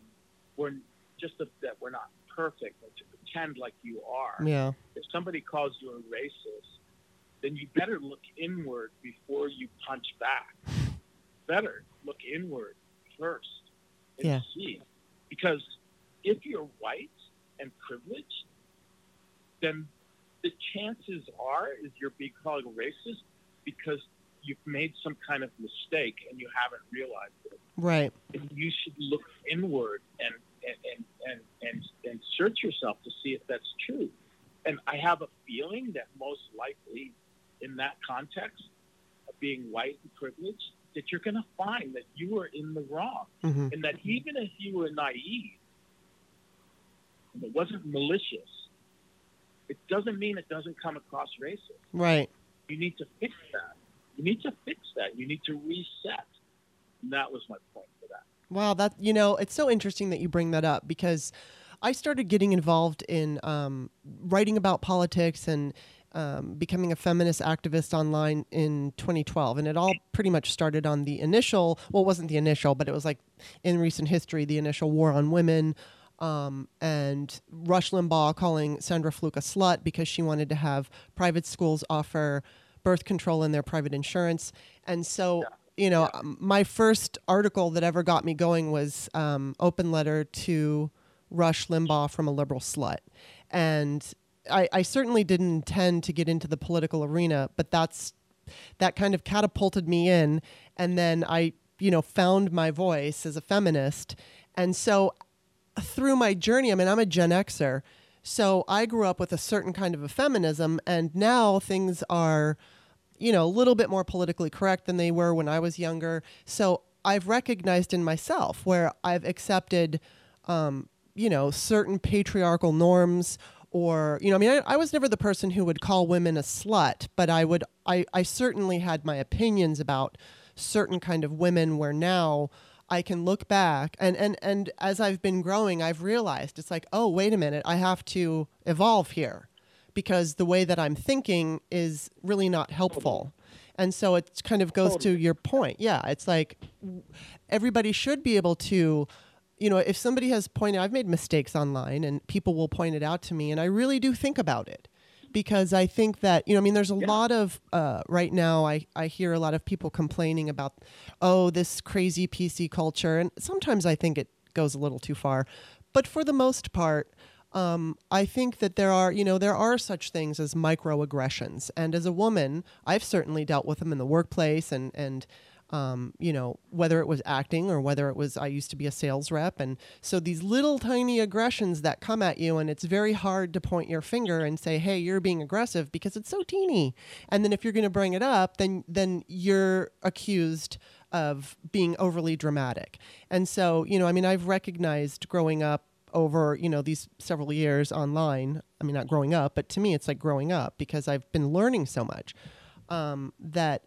we're just that that we're not perfect, but to pretend like you are Yeah. if somebody calls you a racist, then you better look inward before you punch back. Better look inward first and Yeah. see. Because if you're white and privileged, then the chances are is you're being called a racist because you've made some kind of mistake and you haven't realized it Right. and you should look inward and and, and, and, and, search yourself to see if that's true. And I have a feeling that most likely in that context of being white and privileged, that you're going to find that you were in the wrong. hmm And that even if you were naive, and it wasn't malicious, it doesn't mean it doesn't come across racist. Right. You need to fix that. You need to fix that. You need to reset. And that was my point for that. Wow, that you know, it's so interesting that you bring that up because I started getting involved in um, writing about politics and um, becoming a feminist activist online in 2012, and it all pretty much started on the initial. Well, it wasn't the initial, but it was like in recent history, the initial war on women. Um, and Rush Limbaugh calling Sandra Fluke a slut because she wanted to have private schools offer birth control in their private insurance. And so, you know, um, my first article that ever got me going was um, open letter to Rush Limbaugh from a liberal slut. And I, I certainly didn't intend to get into the political arena, but that's that kind of catapulted me in. And then I, you know, found my voice as a feminist. And so through my journey, I mean, I'm a Gen Xer. So I grew up with a certain kind of a feminism, and now things are, you know, a little bit more politically correct than they were when I was younger. So I've recognized in myself where I've accepted, um, you know, certain patriarchal norms. Or, you know, I mean, I, I was never the person who would call women a slut, but I would, I, I certainly had my opinions about certain kind of women where now I can look back and, and, and as I've been growing, I've realized it's like, oh, wait a minute, I have to evolve here because the way that I'm thinking is really not helpful. And so it kind of goes to your point. Yeah, it's like everybody should be able to, you know, if somebody has pointed, I've made mistakes online and people will point it out to me, and I really do think about it because I think that you know I mean there's a lot of uh, right now I, I hear a lot of people complaining about oh this crazy PC culture and sometimes I think it goes a little too far. But for the most part um, I think that there are you know there are such things as microaggressions. And as a woman I've certainly dealt with them in the workplace and and um, you know, whether it was acting or whether it was I used to be a sales rep. And so these little tiny aggressions that come at you, and it's very hard to point your finger and say, hey, you're being aggressive because it's so teeny. And then if you're going to bring it up, then, then you're accused of being overly dramatic. And so, you know, I mean, I've recognized growing up over you know these several years online. I mean, not growing up, but to me, it's like growing up because I've been learning so much um, that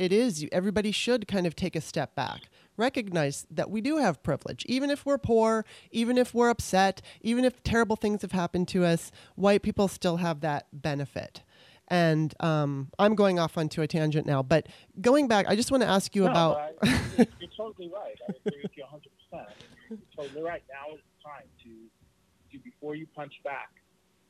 it is everybody should kind of take a step back recognize that we do have privilege even if we're poor even if we're upset even if terrible things have happened to us white people still have that benefit and um, i'm going off onto a tangent now but going back i just want to ask you No, about you're, you're totally right. I agree with you 100. percent You're totally right. Now is the time to, to before you punch back,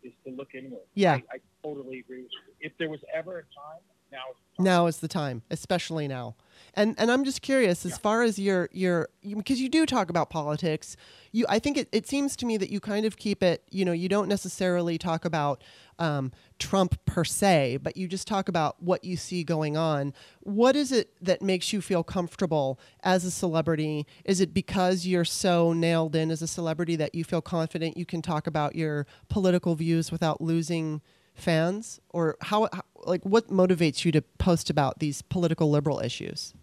is to look inward. Yeah. I, I totally agree with you. If there was ever a time, now is the time. now is the time especially now and and i'm just curious as Yeah. far as your your because you do talk about politics you i think it, it seems to me that you kind of keep it you know you don't necessarily talk about um, trump per se but you just talk about what you see going on what is it that makes you feel comfortable as a celebrity is it because you're so nailed in as a celebrity that you feel confident you can talk about your political views without losing fans or how, how like what motivates you to post about these political liberal issues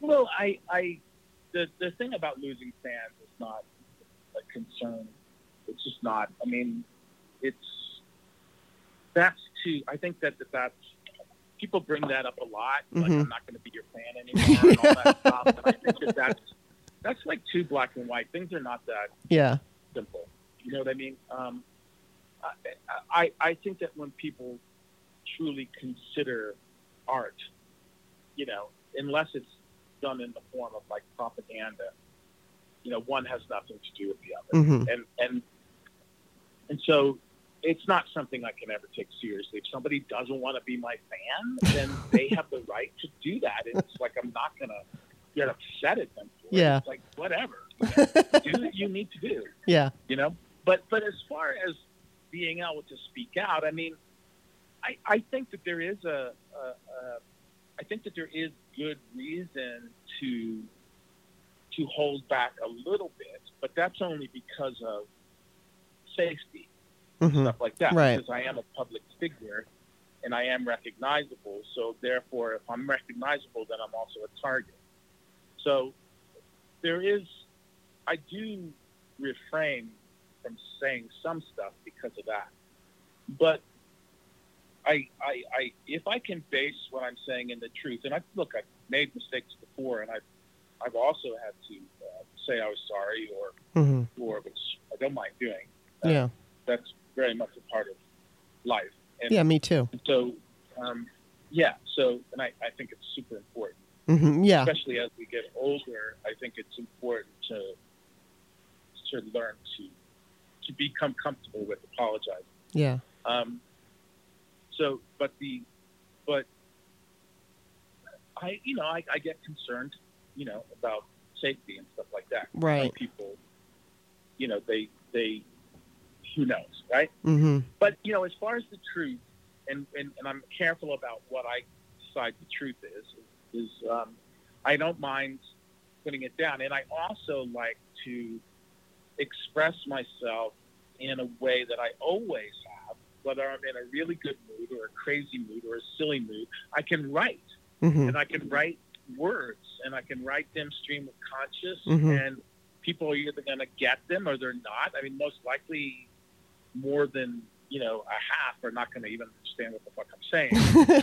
Well, I, I, the the thing about losing fans is not a concern. It's just not. I mean, it's that's too. I think that, that that's people bring that up a lot. Like Mhm. I'm not going to be your fan anymore and all that [laughs] stuff. And I think that that's that's like too black and white. Things are not that yeah simple. You know what I mean? Um, I, I think that when people truly consider art, you know, unless it's done in the form of like propaganda, you know, one has nothing to do with the other, hmm and and and so it's not something I can ever take seriously. If somebody doesn't want to be my fan, [laughs] then they have the right to do that. It's like I'm not gonna get upset at them. For Yeah. it. It's like whatever. You [laughs] know, do what you need to do yeah you know. But but as far as being able to speak out, I mean, I I think that there is a, a, a I think that there is good reason to to hold back a little bit, but that's only because of safety hmm stuff like that. Right. Because I am a public figure and I am recognizable. So therefore, if I'm recognizable, then I'm also a target. So there is, I do refrain from saying some stuff because of that. But I, I, I, if I can base what I'm saying in the truth, and I look, I've made mistakes before, and I've, I've also had to uh, say I was sorry, or, hmm or which I don't mind doing. Uh, yeah that's very much a part of life. And yeah me too so, um, yeah, so, and I, I think it's super important, hmm yeah especially as we get older. I think it's important to, to learn to, to become comfortable with apologizing. yeah Um, so, but the, but I, you know, I, I get concerned, you know, about safety and stuff like that. Right people, you know, they, they, who knows, right? Mm-hmm. But you know, as far as the truth, and, and, and I'm careful about what I decide the truth is, is um, I don't mind putting it down, and I also like to express myself in a way that I always have, whether I'm in a really good mood or a crazy mood or a silly mood. I can write, hmm and I can write words, and I can write them stream of conscious, Mhm. and people are either going to get them or they're not. I mean, most likely, more than you know, a half are not going to even understand what the fuck I'm saying.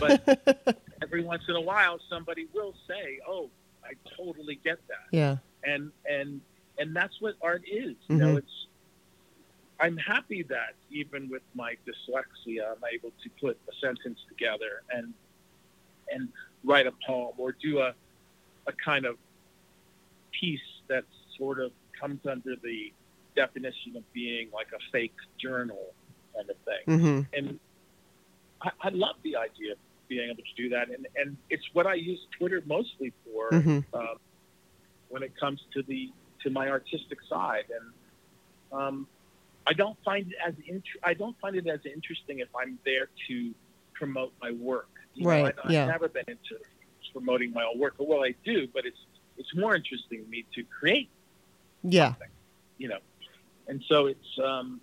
[laughs] But every once in a while, somebody will say, "Oh, I totally get that," yeah and and and that's what art is. You know, Mhm. it's. I'm happy that even with my dyslexia, I'm able to put a sentence together and and write a poem or do a a kind of piece that sort of comes under the definition of being like a fake journal kind of thing hmm and I, I love the idea of being able to do that, and and it's what I use Twitter mostly for hmm um, when it comes to the to my artistic side, and um, I don't find it as int- I don't find it as interesting if I'm there to promote my work. You Right, Know, I, yeah. I've never been into promoting my own work, but well, I do, but it's it's more interesting to me to create yeah something, you know. And so it's um,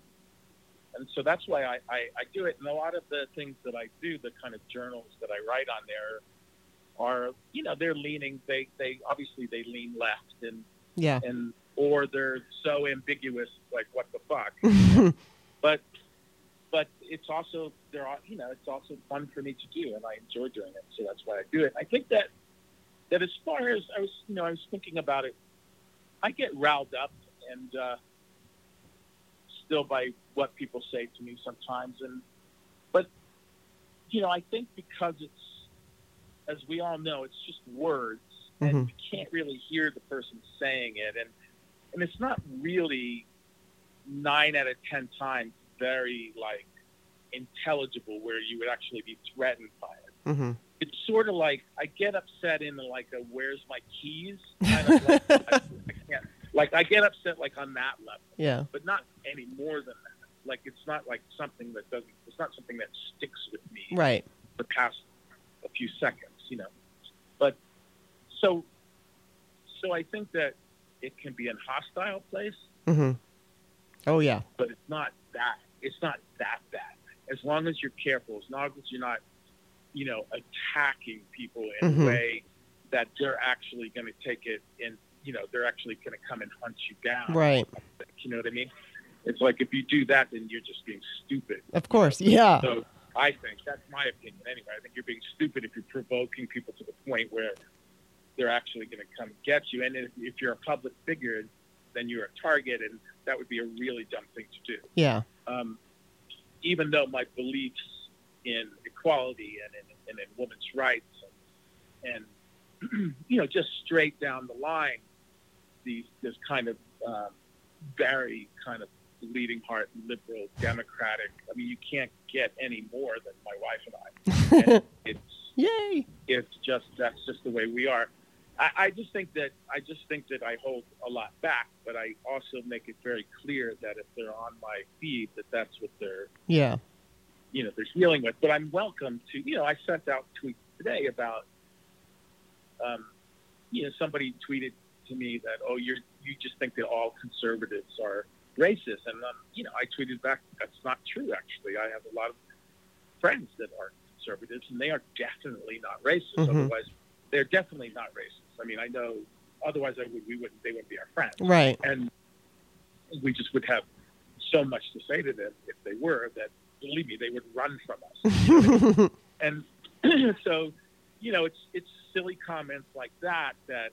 and so that's why I, I, I do it. And a lot of the things that I do, the kind of journals that I write on there, are you know they're leaning they they obviously they lean left and yeah and or they're so ambiguous, like what the fuck. [laughs] but but it's also there are you know it's also fun for me to do, and I enjoy doing it, so that's why I do it. I think that that as far as I was you know I was thinking about it, I get riled up and uh, still by what people say to me sometimes, and but you know I think because it's as we all know, it's just words, and Mhm. you can't really hear the person saying it, and and it's not really nine out of ten times very like intelligible where you would actually be threatened by it. hmm It's sort of like I get upset in like a "Where's my keys?" kind of like, I, I [laughs] like I get upset like on that level, Yeah. but not any more than that. Like it's not like something that doesn't. It's not something that sticks with me Right. the past a few seconds, you know. But so, so I think that it can be a hostile place, hmm Oh yeah. but it's not that. It's not that bad. As long as you're careful, as long as you're not, you know, attacking people in Mhm. a way that they're actually going to take it and, you know, they're actually going to come and hunt you down. Right. You know what I mean? It's like if you do that, then you're just being stupid. Of course. Yeah. So I think that's my opinion anyway. I think you're being stupid if you're provoking people to the point where they're actually going to come get you. And if, if you're a public figure, then you're a target, and that would be a really dumb thing to do. Yeah. Um, even though my beliefs in equality and in, and in women's rights and, and [clears throat] you know just straight down the line, these this kind of um, very kind of bleeding heart liberal democratic. I mean, you can't get any more than my wife and I. [laughs] And it's Yay. it's just that's just the way we are. I, I just think that I just think that I hold a lot back, but I also make it very clear that if they're on my feed, that that's what they're Yeah. you know they're dealing with. But I'm welcome to you know I sent out tweets today about um, you know somebody tweeted to me that oh you're you just think that all conservatives are racist, and um, you know I tweeted back that's not true actually. I have a lot of friends that are conservatives, and they are definitely not racist. Mhm. Otherwise, they're definitely not racist. I mean, I know. Otherwise, I would we wouldn't they wouldn't be our friends, Right. and we just would have so much to say to them if they were that believe me they would run from us. [laughs] and [clears throat] so, you know, it's it's silly comments like that that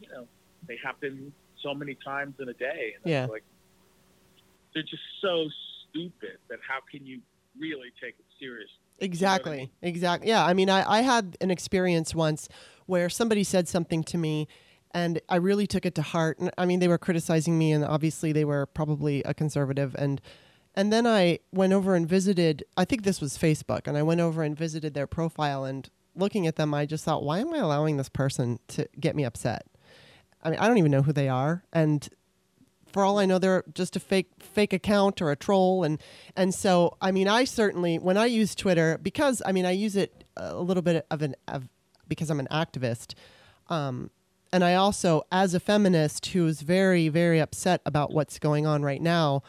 you know they happen so many times in a day, and Yeah. like they're just so stupid that how can you really take it seriously? Exactly. Exactly. Yeah. I mean, I, I had an experience once where somebody said something to me and I really took it to heart. And I mean, they were criticizing me and obviously they were probably a conservative. And, and then I went over and visited, I think this was Facebook, and I went over and visited their profile and looking at them, I just thought, why am I allowing this person to get me upset? I mean, I don't even know who they are. And for all I know, they're just a fake fake account or a troll, and and so I mean, I certainly when I use Twitter because I mean I use it a little bit of an of because I'm an activist, um, and I also as a feminist who's very very upset about what's going on right now,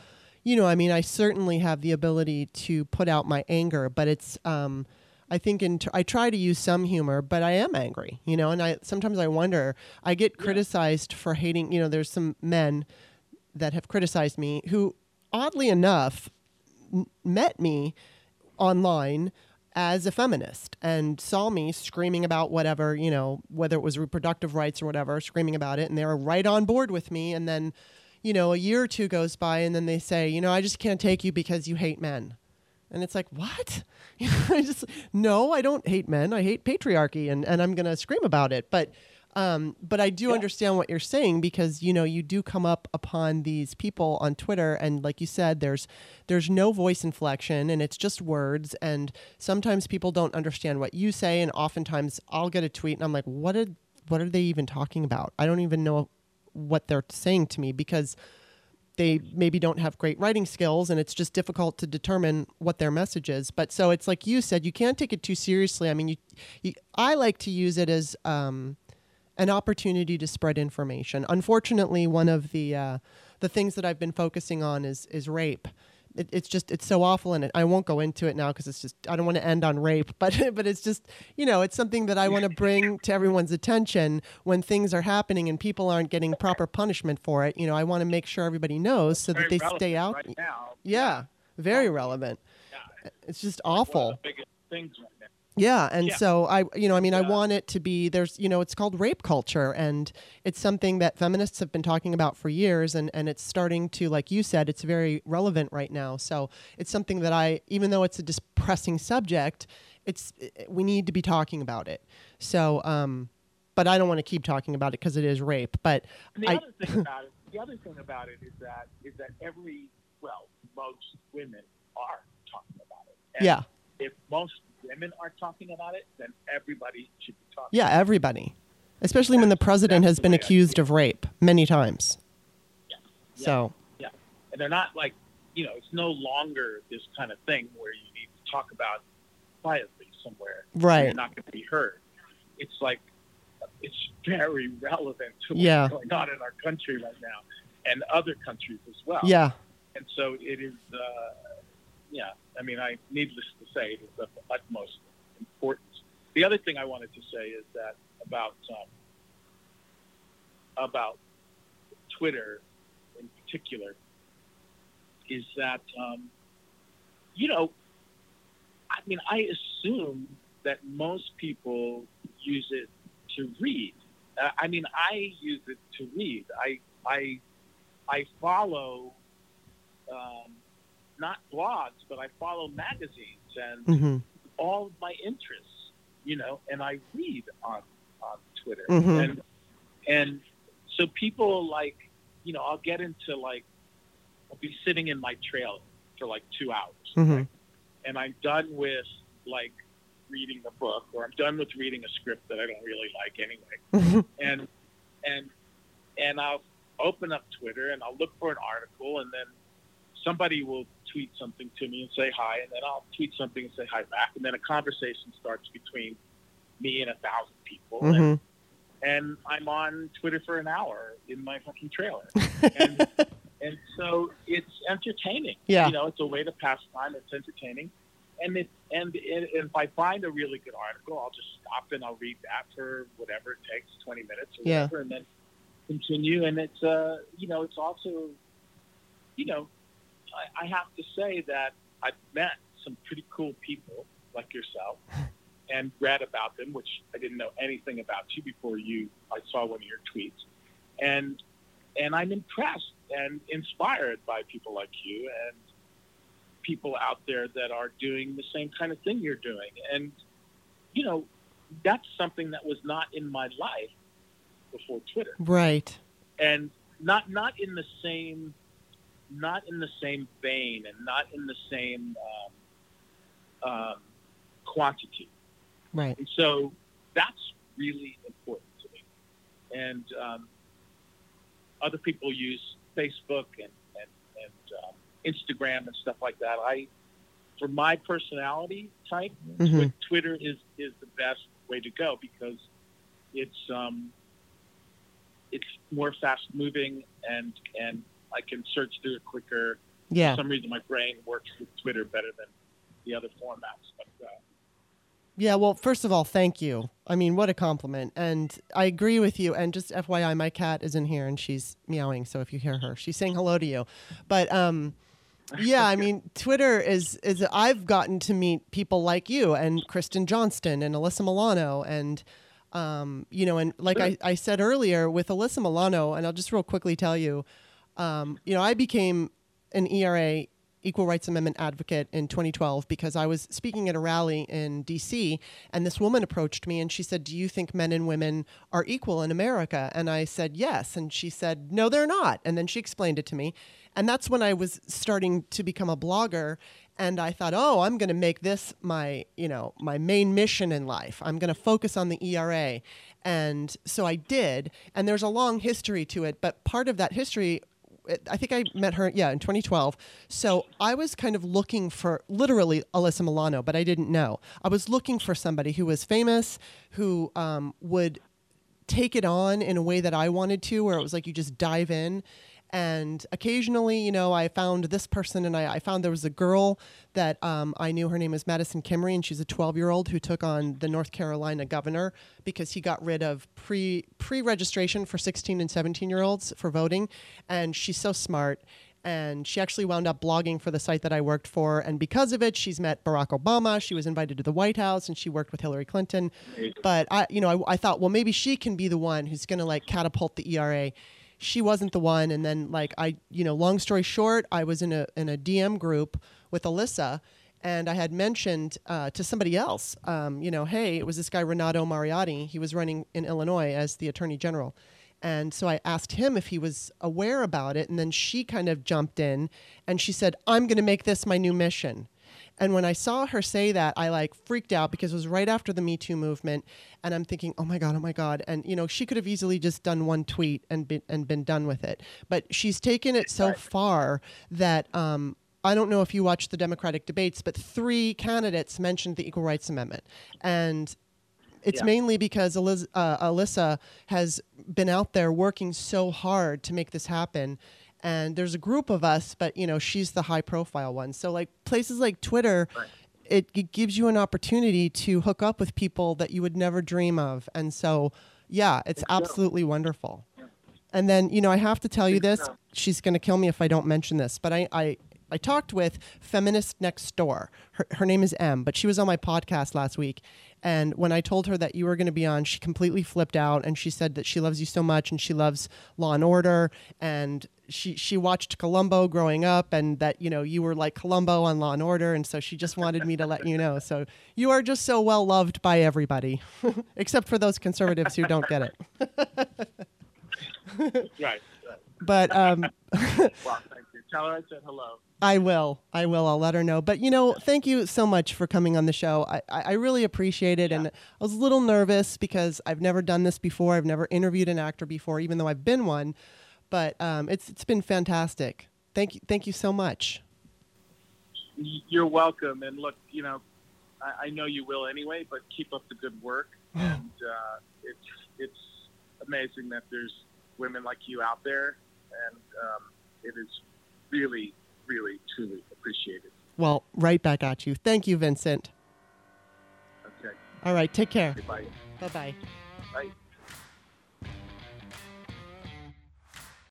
you know, I mean, I certainly have the ability to put out my anger, but it's um, I think in t- I try to use some humor, but I am angry, you know, and I sometimes I wonder I get criticized for hating, you know, there's some men that have criticized me who oddly enough n- met me online as a feminist and saw me screaming about whatever, you know, whether it was reproductive rights or whatever, screaming about it and they were right on board with me and then you know, a year or two goes by and then they say, you know, I just can't take you because you hate men. And it's like, what? [laughs] I just no, I don't hate men. I hate patriarchy, and, and I'm gonna scream about it. But um, but I do understand what you're saying because you know you do come up upon these people on Twitter, and like you said, there's there's no voice inflection, and it's just words. And sometimes people don't understand what you say, and oftentimes I'll get a tweet, and I'm like, what did what are they even talking about? I don't even know what they're saying to me because they maybe don't have great writing skills and it's just difficult to determine what their message is but so it's like you said you can't take it too seriously i mean you, you i like to use it as um, an opportunity to spread information unfortunately one of the uh, the things that i've been focusing on is is rape it, it's just it's so awful, and it, I won't go into it now because it's just I don't want to end on rape, [laughs] but but it's just you know it's something that I want to bring to everyone's attention when things are happening and people aren't getting proper punishment for it. You know, I want to make sure everybody knows so that they stay out. right. Yeah, very relevant. Yeah. It's just One of awful. the biggest things. Yeah, and Yeah. so I, you know, I mean, I want it to be there's, you know, it's called rape culture, and it's something that feminists have been talking about for years, and and it's starting to, like you said, it's very relevant right now. So it's something that I, even though it's a depressing subject, it's we need to be talking about it. So, um, but I don't want to keep talking about it because it is rape. But And the I- other thing [laughs] about it, the other thing about it is that is that every well, most women are talking about it. And yeah, If most women are talking about it, then everybody should be talking. yeah, everybody, especially when the president has the been accused of rape many times. Yeah. So Yeah, and they're not like you know, it's no longer this kind of thing where you need to talk about quietly somewhere. Right. You're not going to be heard. It's like it's very relevant to what's Yeah. going on in our country right now, and other countries as well. yeah, and so it is. Uh, yeah, I mean, I needless to say, it is of utmost importance. The other thing I wanted to say is that about um, about Twitter in particular is that um, you know, I mean, I assume that most people use it to read. Uh, I mean, I use it to read. I I I follow um, not blogs, but I follow magazines and hmm all of my interests, you know, and I read on on Twitter, Mhm. and and so people like, you know, I'll get into like, I'll be sitting in my trailer for like two hours, hmm and I'm done with like reading the book, or I'm done with reading a script that I don't really like anyway, and and and I'll open up Twitter and I'll look for an article, and then somebody will tweet something to me and say hi, and then I'll tweet something and say hi back, and then a conversation starts between me and a thousand people, and, hmm and I'm on Twitter for an hour in my fucking trailer, [laughs] and and so it's entertaining. Yeah. you know, it's a way to pass time. It's entertaining, and it and, and if I find a really good article, I'll just stop and I'll read that for whatever it takes, twenty minutes or Yeah. whatever, and then continue. And it's uh, you know, it's also, you know, I, I have to say that I've met some pretty cool people like yourself. [laughs] And read about them, which I didn't know anything about you before you. I saw one of your tweets, and and I'm impressed and inspired by people like you and people out there that are doing the same kind of thing you're doing. And you know, that's something that was not in my life before Twitter, Right. and not not in the same not in the same vein and not in the same um, um, quantity. Right. And so that's really important to me. And um, other people use Facebook and, and, and um, Instagram and stuff like that. I, for my personality type, Mhm. Twitter is, is the best way to go because it's um, it's more fast moving and and I can search through it quicker. Yeah. For some reason, my brain works with Twitter better than the other formats. But uh, Yeah, well, first of all, thank you. I mean, what a compliment. And I agree with you. And just FYI, my cat is in here and she's meowing. So if you hear her, she's saying hello to you. But um, yeah, I [laughs] mean, Twitter is is I've gotten to meet people like you and Kristen Johnston and Alyssa Milano and um, you know, and like I, I said earlier with Alyssa Milano, and I'll just real quickly tell you, um, you know, I became an ERA equal rights amendment advocate in 2012 because I was speaking at a rally in DC and this woman approached me and she said, "Do you think men and women are equal in America?" And I said, "Yes." And she said, "No, they're not." And then she explained it to me. And that's when I was starting to become a blogger and I thought, "Oh, I'm going to make this my, you know, my main mission in life. I'm going to focus on the ERA." And so I did, and there's a long history to it, but part of that history I think I met her, yeah, in 2012. So I was kind of looking for literally Alyssa Milano, but I didn't know. I was looking for somebody who was famous, who um, would take it on in a way that I wanted to, where it was like you just dive in. And occasionally, you know, I found this person, and I, I found there was a girl that um, I knew. Her name is Madison Kimrey, and she's a 12 year old who took on the North Carolina governor because he got rid of pre pre registration for 16 and 17 year olds for voting. And she's so smart and she actually wound up blogging for the site that I worked for. And because of it, she's met Barack Obama. She was invited to the White House, and she worked with Hillary Clinton. But I, you know, I, I thought, well, maybe she can be the one who's going to like catapult the ERA. She wasn't the one, and then like I, you know, long story short, I was in a in a DM group with Alyssa. And I had mentioned uh, to somebody else, um, you know, hey, it was this guy Renato Mariotti. He was running in Illinois as the attorney general. And so I asked him if he was aware about it. And then she kind of jumped in and she said, I'm going to make this my new mission. And when I saw her say that, I like freaked out because it was right after the Me Too movement. And I'm thinking, oh my God, oh my God. And, you know, she could have easily just done one tweet and been, and been done with it. But she's taken it so far that um, I don't know if you watched the Democratic debates, but three candidates mentioned the Equal Rights Amendment. And it's yeah. mainly because Eliz- uh, Alyssa has been out there working so hard to make this happen. And there's a group of us, but you know she's the high profile one. So like places like Twitter, right. it, it, gives you an opportunity to hook up with people that you would never dream of. And so yeah, it's, absolutely so. wonderful. And then you know I have to tell you this. She's going to kill me if I don't mention this, but I, I I talked with Feminist Next Door. Her, her name is M, but she was on my podcast last week. And when I told her that you were going to be on, she completely flipped out and she said that she loves you so much and she loves Law and Order and she she watched Columbo growing up and that you know you were like Columbo on Law and Order and so she just wanted me to let you know. So you are just so well loved by everybody, [laughs] except for those conservatives who don't get it. [laughs] right, right. But um, well. Tell her I said hello. I will. I will. I'll let her know. But you know, thank you so much for coming on the show. I, I really appreciate it. Yeah. And I was a little nervous because I've never done this before. I've never interviewed an actor before, even though I've been one. But um, it's it's been fantastic. Thank you. Thank you so much. You're welcome. And look, you know, I, I know you will anyway. But keep up the good work. [sighs] and uh, it's it's amazing that there's women like you out there, and um, it is really really, truly appreciate it. Well, right back at you. Thank you, Vincent. Okay. All right. Take care. Bye. Bye-bye. Bye.